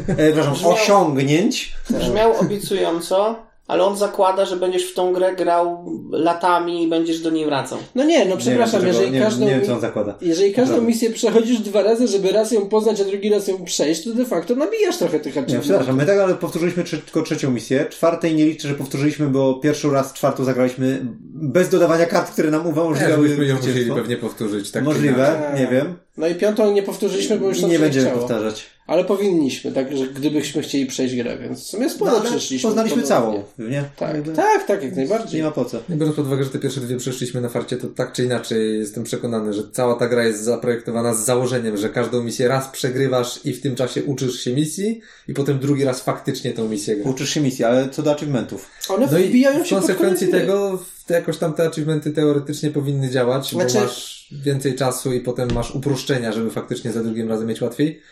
E, przepraszam, Brzmiało- osiągnięć. Brzmiał obiecująco, ale on zakłada, że będziesz w tą grę grał latami i będziesz do niej wracał. No nie, no przepraszam, nie wiem, jeżeli nie, każdą... nie wiem, co on zakłada. Jeżeli każdą misję przechodzisz dwa razy, żeby raz ją poznać, a drugi raz ją przejść, to de facto nabijasz trochę tych Nie, achievementów. przepraszam, my tak ale powtórzyliśmy trzy, tylko trzecią misję. Czwartej nie liczę, że powtórzyliśmy, bo pierwszy raz czwartą zagraliśmy bez dodawania kart, które nam Nie, umożliwiały żebyśmy ją zwycięstwo. musieli pewnie powtórzyć. Tak Możliwe, nie wiem. No i piątą nie powtórzyliśmy, bo już Nie będziemy chciało. powtarzać. Ale powinniśmy, tak, że gdybyśmy chcieli przejść grę, więc w sumie sporo No, przeszliśmy. poznaliśmy całą, nie? Tak, Jakby tak, tak, jak najbardziej. Nie ma po co. Nie biorąc pod uwagę, że te pierwsze dwie przeszliśmy na farcie, to tak czy inaczej jestem przekonany, że cała ta gra jest zaprojektowana z założeniem, że każdą misję raz przegrywasz i w tym czasie uczysz się misji i potem drugi raz faktycznie tą misję grasz. Uczysz się misji, ale co do achievementów. One No i wbijają w się pod konsekwencji tego te, jakoś tam te achievementy teoretycznie powinny działać, Znaczy- bo masz więcej czasu i potem masz uproszczenia, żeby faktycznie za drugim razem mieć łatwiej.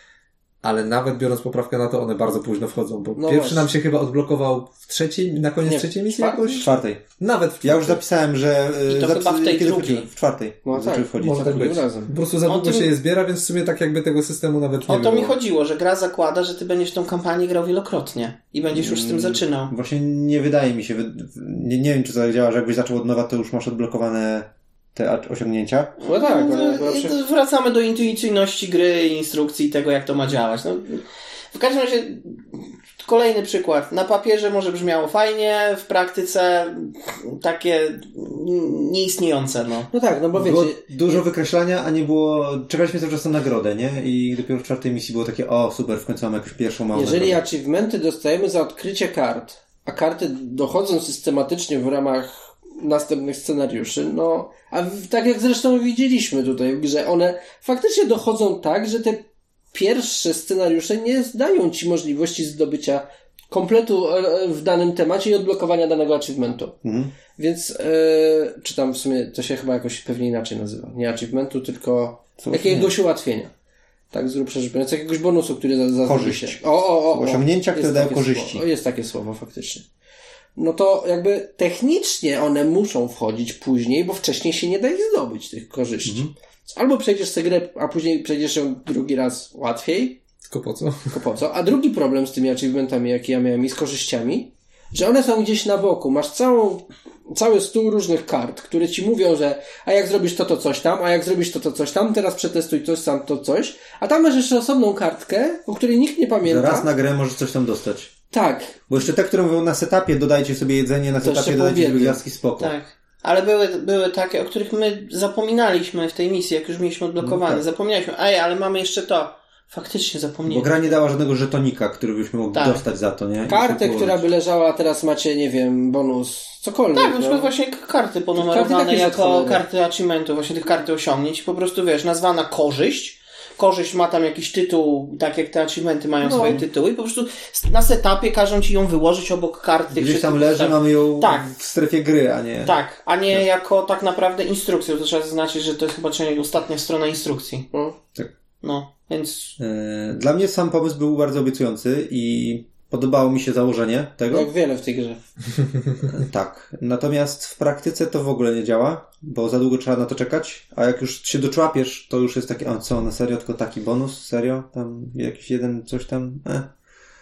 Ale nawet biorąc poprawkę na to, one bardzo późno wchodzą, bo No pierwszy właśnie. nam się chyba odblokował w trzeciej, na koniec Nie, trzeciej misji czwartej? W jakoś? czwartej. Nawet w Ja już zapisałem, że... I to y, chyba w tej kiedy drugiej. W czwartej. No Zaczęły tak, wchodzić. Może tak być. razem. Po prostu za O długo tym- się je zbiera, więc w sumie tak jakby tego systemu nawet nie O to było. mi chodziło, że gra zakłada, że ty będziesz tą kampanię grał wielokrotnie i będziesz już z tym Mm. zaczynał. Właśnie nie wydaje mi się, nie, nie wiem czy to tak działa, że jakbyś zaczął od nowa, to już masz odblokowane te osiągnięcia. No tak, ale No, i to wracamy do intuicyjności gry, instrukcji i tego, jak to ma działać. No, w każdym razie, kolejny przykład. Na papierze może brzmiało fajnie, w praktyce takie nieistniejące, no. No tak, no bo było wiecie, dużo wykreślania, a nie było... Czekaliśmy cały czas na nagrodę, nie? I dopiero w czwartej misji było takie, o super, w końcu mamy jakąś pierwszą małą jeżeli nagrodę. achievementy dostajemy za odkrycie kart, a karty dochodzą systematycznie w ramach następnych scenariuszy, no, a tak jak zresztą widzieliśmy tutaj w grze, one faktycznie dochodzą tak, że te pierwsze scenariusze nie dają ci możliwości zdobycia kompletu e, w danym temacie i odblokowania danego achievementu. Mhm. Więc, e, czy tam w sumie to się chyba jakoś pewnie inaczej nazywa. Nie achievementu, tylko Coś jakiegoś ułatwienia. Tak, z grubsza rzecz biorąc, jakiegoś bonusu, który za, za Korzyść. się. O, o, o, o. Osiągnięcia, które dają korzyści. Słowo. Jest takie słowo faktycznie. No to jakby technicznie one muszą wchodzić później, bo wcześniej się nie da ich zdobyć, tych korzyści. Mhm. Albo przejdziesz tę grę, a później przejdziesz ją drugi raz łatwiej, Tylko po co? tylko po co? A drugi problem z tymi achievementami, jaki ja miałem i z korzyściami, że one są gdzieś na boku. Masz całą, cały stół różnych kart, które ci mówią, że a jak zrobisz to, to coś tam, a jak zrobisz to, to coś tam, teraz przetestuj coś tam, to coś. A tam masz jeszcze osobną kartkę, o której nikt nie Że pamięta. raz na grę możesz coś tam dostać. Tak. Bo jeszcze te, które mówią na setupie, dodajcie sobie jedzenie, na To setupie dodajcie sobie gwiazdki, spoko. Tak. Ale były, były takie, o których my zapominaliśmy w tej misji, jak już mieliśmy odblokowane. No tak. Zapomnieliśmy, ej, ale mamy jeszcze to. Faktycznie Bo zapomnieliśmy. gra nie dała żadnego żetonika, który byśmy mogli Tak. dostać za to, nie? I Kartę, która by leżała, a teraz macie, nie wiem, bonus, cokolwiek. Tak, na przykład no. właśnie karty Karty ponumerowane takie jako karty achievementu, właśnie tych karty osiągnięć. Po prostu wiesz, nazwana korzyść. Korzyść ma tam jakiś tytuł, tak jak te achievementy mają No. swoje tytuły i po prostu na setupie każą ci ją wyłożyć obok kart tych Gdzieś tam leży, ustaw- mamy ją Tak. w strefie gry, a nie... Tak, a nie jako tak naprawdę instrukcję. To trzeba zaznaczyć, że to jest chyba ostatnia strona instrukcji. No. No, więc E, Dla mnie sam pomysł był bardzo obiecujący i Podobało mi się założenie tego. Jak wiele w tej grze. Tak. Natomiast w praktyce to w ogóle nie działa, bo za długo trzeba na to czekać, a jak już się doczłapiesz, to już jest takie, a co, na serio, tylko taki bonus? Serio? Tam jakiś jeden, coś tam? Eh.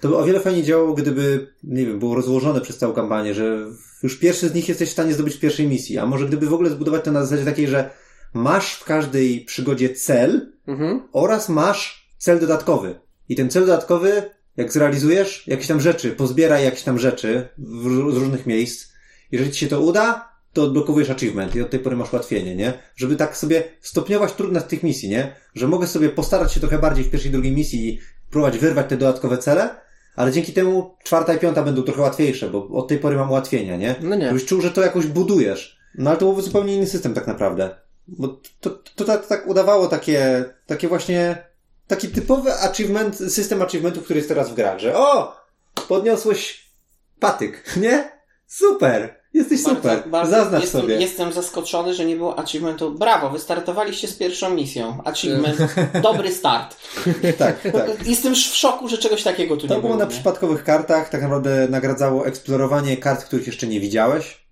To by o wiele fajniej działało, gdyby, nie wiem, było rozłożone przez całą kampanię, że już pierwszy z nich jesteś w stanie zdobyć w pierwszej misji, a może gdyby w ogóle zbudować to na zasadzie takiej, że masz w każdej przygodzie cel Mhm. oraz masz cel dodatkowy. I ten cel dodatkowy, jak zrealizujesz jakieś tam rzeczy, pozbieraj jakieś tam rzeczy w, z różnych miejsc. Jeżeli ci się to uda, to odblokowujesz achievement i od tej pory masz ułatwienie, nie? Żeby tak sobie stopniować trudność tych misji, nie? Że mogę sobie postarać się trochę bardziej w pierwszej i drugiej misji i próbować wyrwać te dodatkowe cele, ale dzięki temu czwarta i piąta będą trochę łatwiejsze, bo od tej pory mam ułatwienia, nie? No nie. Żebyś czuł, że to jakoś budujesz. No ale to byłby zupełnie inny system tak naprawdę. Bo to, to, to tak, tak udawało takie, takie właśnie, taki typowy achievement, system achievementów, który jest teraz w grach, że o! Podniosłeś patyk, nie? Super! Jesteś super! Zaznacz jestem, sobie. Jestem zaskoczony, że nie było achievementu. Brawo, wystartowaliście z pierwszą misją. Achievement, dobry start. Tak, tak. Jestem w szoku, że czegoś takiego tu To nie było było. na nie? przypadkowych kartach, tak naprawdę nagradzało eksplorowanie kart, których jeszcze nie widziałeś.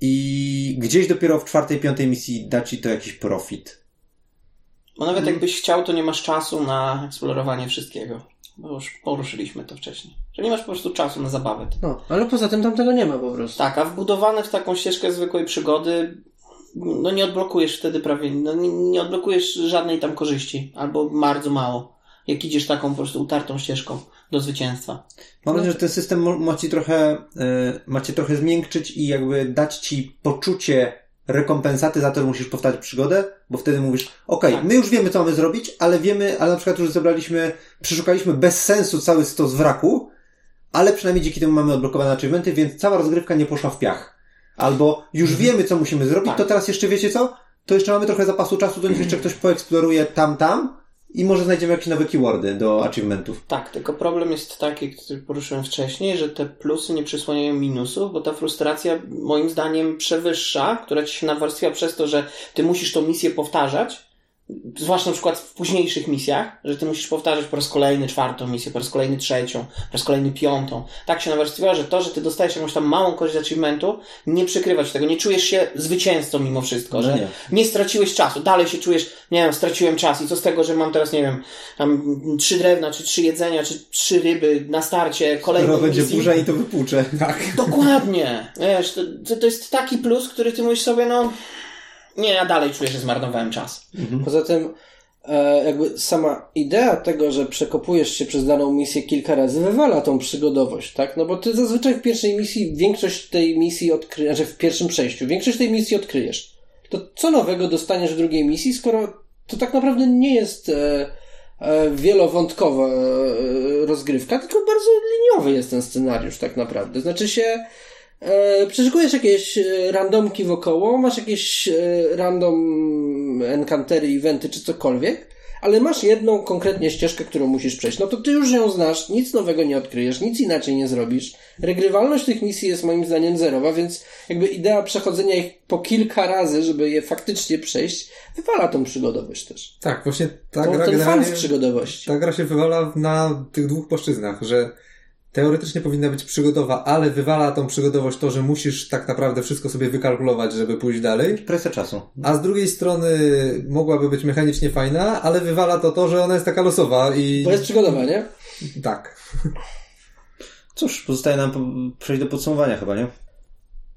I gdzieś dopiero w czwartej, piątej misji da ci to jakiś profit. Bo nawet jakbyś chciał, to nie masz czasu na eksplorowanie wszystkiego. Bo już poruszyliśmy to wcześniej. Że nie masz po prostu czasu na zabawę. No, ale poza tym tam tego nie ma po prostu. Tak, a wbudowane w taką ścieżkę zwykłej przygody, no nie odblokujesz wtedy prawie, no nie, nie odblokujesz żadnej tam korzyści, albo bardzo mało. Jak idziesz taką po prostu utartą ścieżką do zwycięstwa. Mam nadzieję, że ten system ma ci trochę, y, ma cię trochę zmiękczyć i jakby dać ci poczucie rekompensaty za to, że musisz powtarzać przygodę, bo wtedy mówisz, okej, Tak. my już wiemy, co mamy zrobić, ale wiemy, ale na przykład już zebraliśmy, przeszukaliśmy bez sensu cały stos wraku, ale przynajmniej dzięki temu mamy odblokowane achievementy, więc cała rozgrywka nie poszła w piach. Albo już wiemy, co musimy zrobić, Tak. to teraz jeszcze wiecie co? To jeszcze mamy trochę zapasu czasu, to niech jeszcze ktoś poeksploruje tam, tam i może znajdziemy jakieś nowe keywordy do achievementów. Tak, tylko problem jest taki, który poruszyłem wcześniej, że te plusy nie przysłaniają minusów, bo ta frustracja moim zdaniem przewyższa, która ci się nawarstwia przez to, że ty musisz tą misję powtarzać, zwłaszcza na przykład w późniejszych misjach, że ty musisz powtarzać po raz kolejny czwartą misję, po raz kolejny trzecią, po raz kolejny piątą. Tak się nawarstwiła, że to, że ty dostajesz jakąś tam małą korzyść z achievementu, nie przykrywa ci tego, nie czujesz się zwycięzcą mimo wszystko, No że nie. nie straciłeś czasu, dalej się czujesz, nie wiem, straciłem czas i co z tego, że mam teraz, nie wiem, tam trzy drewna, czy trzy jedzenia, czy trzy ryby na starcie, kolejną Skoro będzie misji. burza i to wypłucze. Tak. Dokładnie. Wiesz, to, to, to jest taki plus, który ty mówisz sobie, no nie, ja dalej czuję, że zmarnowałem czas. Poza tym, e, jakby sama idea tego, że przekopujesz się przez daną misję kilka razy, wywala tą przygodowość, tak? No bo ty zazwyczaj w pierwszej misji większość tej misji odkryjesz, znaczy w pierwszym przejściu, większość tej misji odkryjesz. To co nowego dostaniesz w drugiej misji, skoro to tak naprawdę nie jest e, e, wielowątkowa e, rozgrywka, tylko bardzo liniowy jest ten scenariusz tak naprawdę. Znaczy się E, przeszukujesz jakieś e, randomki wokoło, masz jakieś e, random encantery, eventy czy cokolwiek, ale masz jedną konkretnie ścieżkę, którą musisz przejść. No to ty już ją znasz, nic nowego nie odkryjesz, nic inaczej nie zrobisz. Regrywalność tych misji jest moim zdaniem zerowa, więc jakby idea przechodzenia ich po kilka razy, żeby je faktycznie przejść, wywala tą przygodowość też. Tak, właśnie ta To, gra ten fan z przygodowości. ta gra się wywala na tych dwóch płaszczyznach, że teoretycznie powinna być przygodowa, ale wywala tą przygodowość to, że musisz tak naprawdę wszystko sobie wykalkulować, żeby pójść dalej. Presja czasu. A z drugiej strony mogłaby być mechanicznie fajna, ale wywala to to, że ona jest taka losowa i... Bo jest przygodowa, nie? Tak. Cóż, pozostaje nam przejść do podsumowania chyba, nie?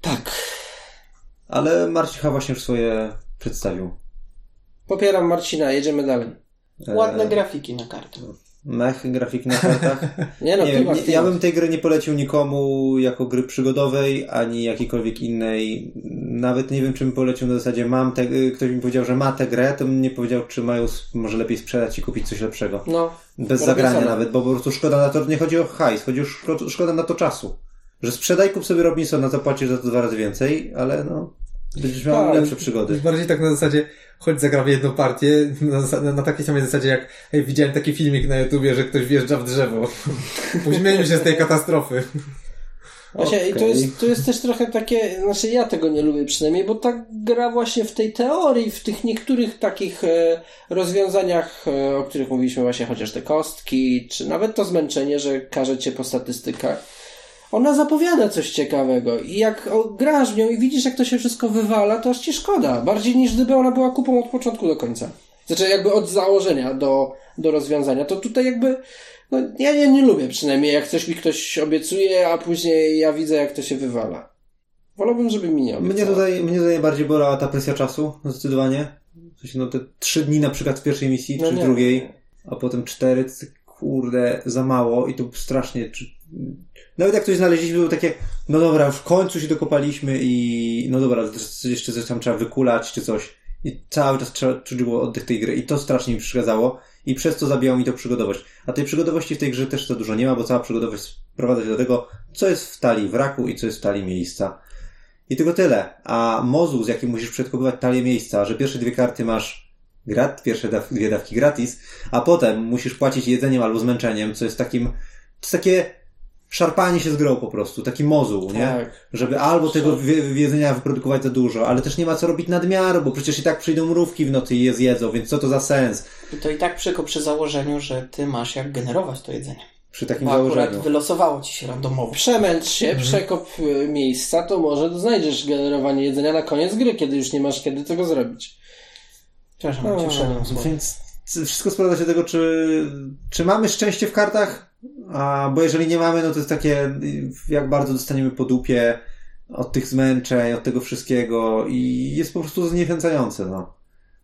Tak. Ale Marcin chyba właśnie już swoje przedstawił. Popieram Marcina, jedziemy dalej. Ładne E, grafiki na kartę. Mech, grafiki na kartach. Nie no, nie klimat, ja bym tej gry nie polecił nikomu jako gry przygodowej, ani jakiejkolwiek innej. Nawet nie wiem, czy bym polecił na zasadzie mam tę, ktoś mi powiedział, że ma tę grę, to bym nie powiedział, czy mają może lepiej sprzedać i kupić coś lepszego. No, Bez zagrania nawet, bo po prostu szkoda na to, nie chodzi o hajs, chodzi o szko- szkoda na to czasu. Że sprzedaj, kup sobie Robinsona, to płacisz za to dwa razy więcej, ale no, będziesz miał Tak, lepsze przygody. Bardziej tak na zasadzie, choć zagramy jedną partię, na, na, na takiej samej zasadzie jak, hej, widziałem taki filmik na YouTubie, że ktoś wjeżdża w drzewo. Uśmiejmy się z tej katastrofy. Właśnie, i tu Okej. jest, tu jest też trochę takie, znaczy ja tego nie lubię przynajmniej, bo ta gra właśnie w tej teorii, w tych niektórych takich e, rozwiązaniach, e, o których mówiliśmy właśnie, chociaż te kostki, czy nawet to zmęczenie, że każe cię po statystykach, ona zapowiada coś ciekawego i jak grasz w nią i widzisz, jak to się wszystko wywala, to aż ci szkoda. Bardziej niż gdyby ona była kupą od początku do końca. Znaczy jakby od założenia do, do rozwiązania. To tutaj jakby, no ja nie, nie lubię przynajmniej, jak coś mi ktoś obiecuje, a później ja widzę, jak to się wywala. Wolałbym, żeby mi nie obiecało. Mnie tutaj, mnie tutaj bardziej bolała ta presja czasu, zdecydowanie. W sensie, no te trzy dni na przykład w pierwszej misji, No czy nie. drugiej, a potem cztery, kurde, za mało i to strasznie, czy... Nawet jak coś znaleźliśmy, było takie, no dobra, w końcu się dokopaliśmy i no dobra, jeszcze coś tam trzeba wykulać, czy coś. I cały czas trzeba czuć było oddech tej gry i to strasznie mi przeszkadzało i przez to zabijało mi to przygodowość. A tej przygodowości w tej grze też za dużo nie ma, bo cała przygodowość sprowadza się do tego, co jest w talii wraku i co jest w talii miejsca. I tylko tyle. A mozuł, z jakim musisz przedkopywać talię miejsca, że pierwsze dwie karty masz grat, pierwsze daw, dwie dawki gratis, a potem musisz płacić jedzeniem albo zmęczeniem, co jest takim, to jest takie szarpanie się z grą po prostu, taki mozuł, nie? Tak. Żeby albo tego jedzenia wyprodukować za dużo, ale też nie ma co robić nadmiaru, bo przecież i tak przyjdą mrówki w nocy i je zjedzą, więc co to za sens I to i tak tylko przy założeniu, że ty masz jak generować to jedzenie. przy takim Bo akurat założeniu. wylosowało ci się randomowo. Przemęcz się, przekop y, miejsca, to może znajdziesz generowanie jedzenia na koniec gry, kiedy już nie masz kiedy tego zrobić. Przepraszam, O, cię. Więc wszystko sprowadza się do tego, czy, czy mamy szczęście w kartach, a, bo jeżeli nie mamy, no to jest takie, jak bardzo dostaniemy po dupie od tych zmęczeń, od tego wszystkiego i jest po prostu zniechęcające, no.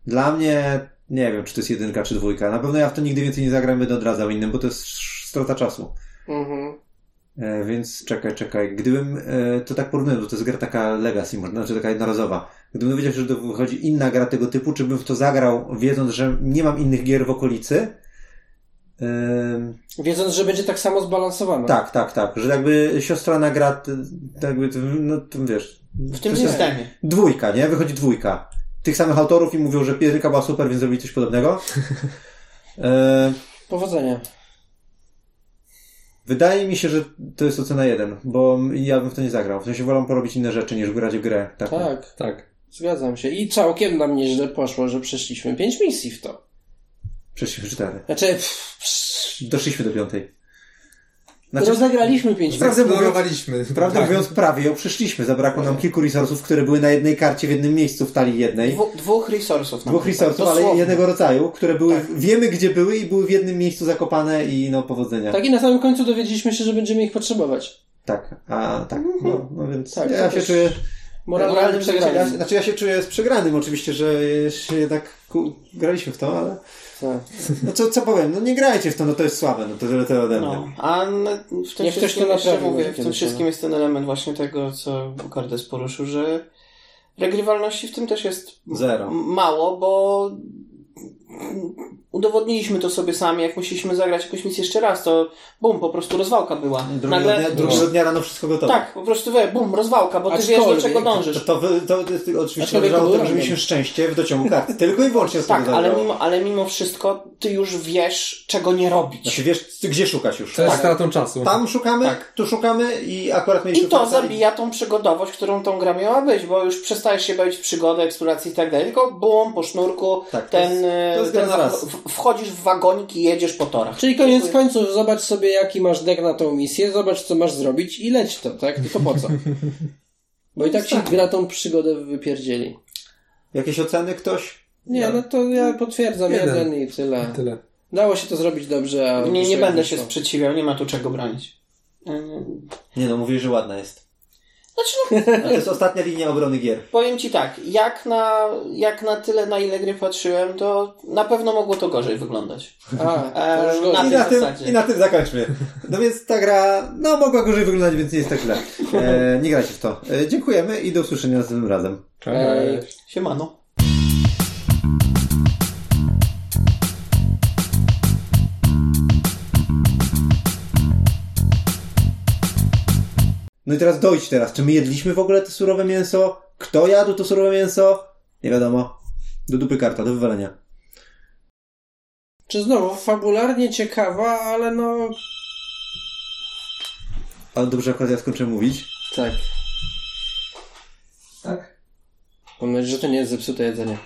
Dla mnie, nie wiem, czy to jest jedynka, czy dwójka. Na pewno ja w to nigdy więcej nie zagram, będę odradzał innym, bo to jest strata czasu. Mhm. E, więc czekaj, czekaj. Gdybym e, to tak porównał, bo to jest gra taka legacy, można, znaczy taka jednorazowa. Gdybym wiedział, że to wychodzi inna gra tego typu, czy bym w to zagrał, wiedząc, że nie mam innych gier w okolicy? Wiedząc, że będzie tak samo zbalansowane. tak, tak, tak. Że jakby siostra nagra, tak jakby, no to wiesz. W tym systemie. Dwójka, nie? Wychodzi dwójka. Tych samych autorów i mówią, że jedynka była super, więc zrobili coś podobnego. E, Powodzenia. Wydaje mi się, że to jest ocena jeden, bo ja bym w to nie zagrał. W sensie wolę porobić inne rzeczy niż grać w grę. Tak. Tak, Tak. zgadzam się. I całkiem nam nieźle poszło, że przeszliśmy pięć misji w to. Przeszliśmy cztery. Znaczy, pff, psz, Doszliśmy do piątej. Znaczy, rozegraliśmy pięć. Prawdę mówiąc- prawdę Tak. mówiąc, prawie ją przeszliśmy. Zabrakło nam kilku resursów, które były na jednej karcie w jednym miejscu w talii jednej. Dwu, dwóch resursów. Dwóch resursów, ale dosłownie. jednego rodzaju, które były, Tak. wiemy gdzie były i były w jednym miejscu zakopane i no powodzenia. Tak i na samym końcu dowiedzieliśmy się, że będziemy ich potrzebować. Tak, a tak, no, no więc Tak, ja się też czuję... Moralnym przegrani. Ja, znaczy ja się czuję z przegranym oczywiście, że się jednak ku, graliśmy w to, ale Tak. no co, co powiem, no nie grajcie w to, no to jest słabe, no to tyle tyle ode mnie. No, a n- w tym wszystkim to jeszcze naprawi mówię, w tym wszystkim ale- jest ten element właśnie tego, co Cordes poruszył, że regrywalności w tym też jest Zero. mało, bo udowodniliśmy to sobie sami, jak musieliśmy zagrać jakąś misję jeszcze raz, to bum, po prostu rozwałka była. Drugiego, dnia, drugiego dnia rano wszystko gotowe. Tak, po prostu wie, bum, rozwałka, bo ty wiesz, do czego To, dążysz. to, to, to, oczywiście to od tego, był że mieliśmy szczęście w dociągu karty. Tylko i wyłącznie od Tak, tego ale zależało. mimo, ale mimo wszystko ty już wiesz, czego nie robić. Znaczy wiesz, gdzie szukać już. To jest Tak. stratą czasu. Tam szukamy, Tak. tu szukamy i akurat mieliśmy I to zabija tą przygodowość, którą tą gra miała być, bo już przestajesz się bawić w przygodę, eksplorację i tak dalej, tylko bum, po sznurku, Tak, to ten, jest- to jest ten gra na raz. w- wchodzisz w wagonik i jedziesz po torach. Czyli koniec końców zobacz sobie jaki masz deck na tą misję, zobacz co masz zrobić i leć to, tak? Tylko po co? Bo i tak ci gra tą przygodę wypierdzieli. Jakieś oceny ktoś? Nie, no to ja potwierdzam jeden, Jeden. i tyle. Tyle. Dało się to zrobić dobrze, a... Nie, nie będę się sprzeciwiał, nie ma tu czego bronić. Nie no, mówisz, że ładna jest. Znaczy, no, A to jest ostatnia linia obrony gier. powiem ci tak, jak na, jak na tyle, na ile gry patrzyłem, to na pewno mogło to gorzej wyglądać. A, gorzej. na I tej na, tym, zasadzie. I na tym zakończmy. No więc ta gra, no mogła gorzej wyglądać, więc nie jest tak źle. E, nie grajcie w to. E, dziękujemy i do usłyszenia następnym razem. Cześć. Siemano. No i teraz dojdź teraz, czy my jedliśmy w ogóle to surowe mięso? Kto jadł to surowe mięso? Nie wiadomo. Do dupy karta, do wywalenia. Czy znowu, fabularnie ciekawa, ale no... Ale dobrze, akurat ja skończę mówić. Tak. Tak? Mam nadzieję, że to nie jest zepsute jedzenie.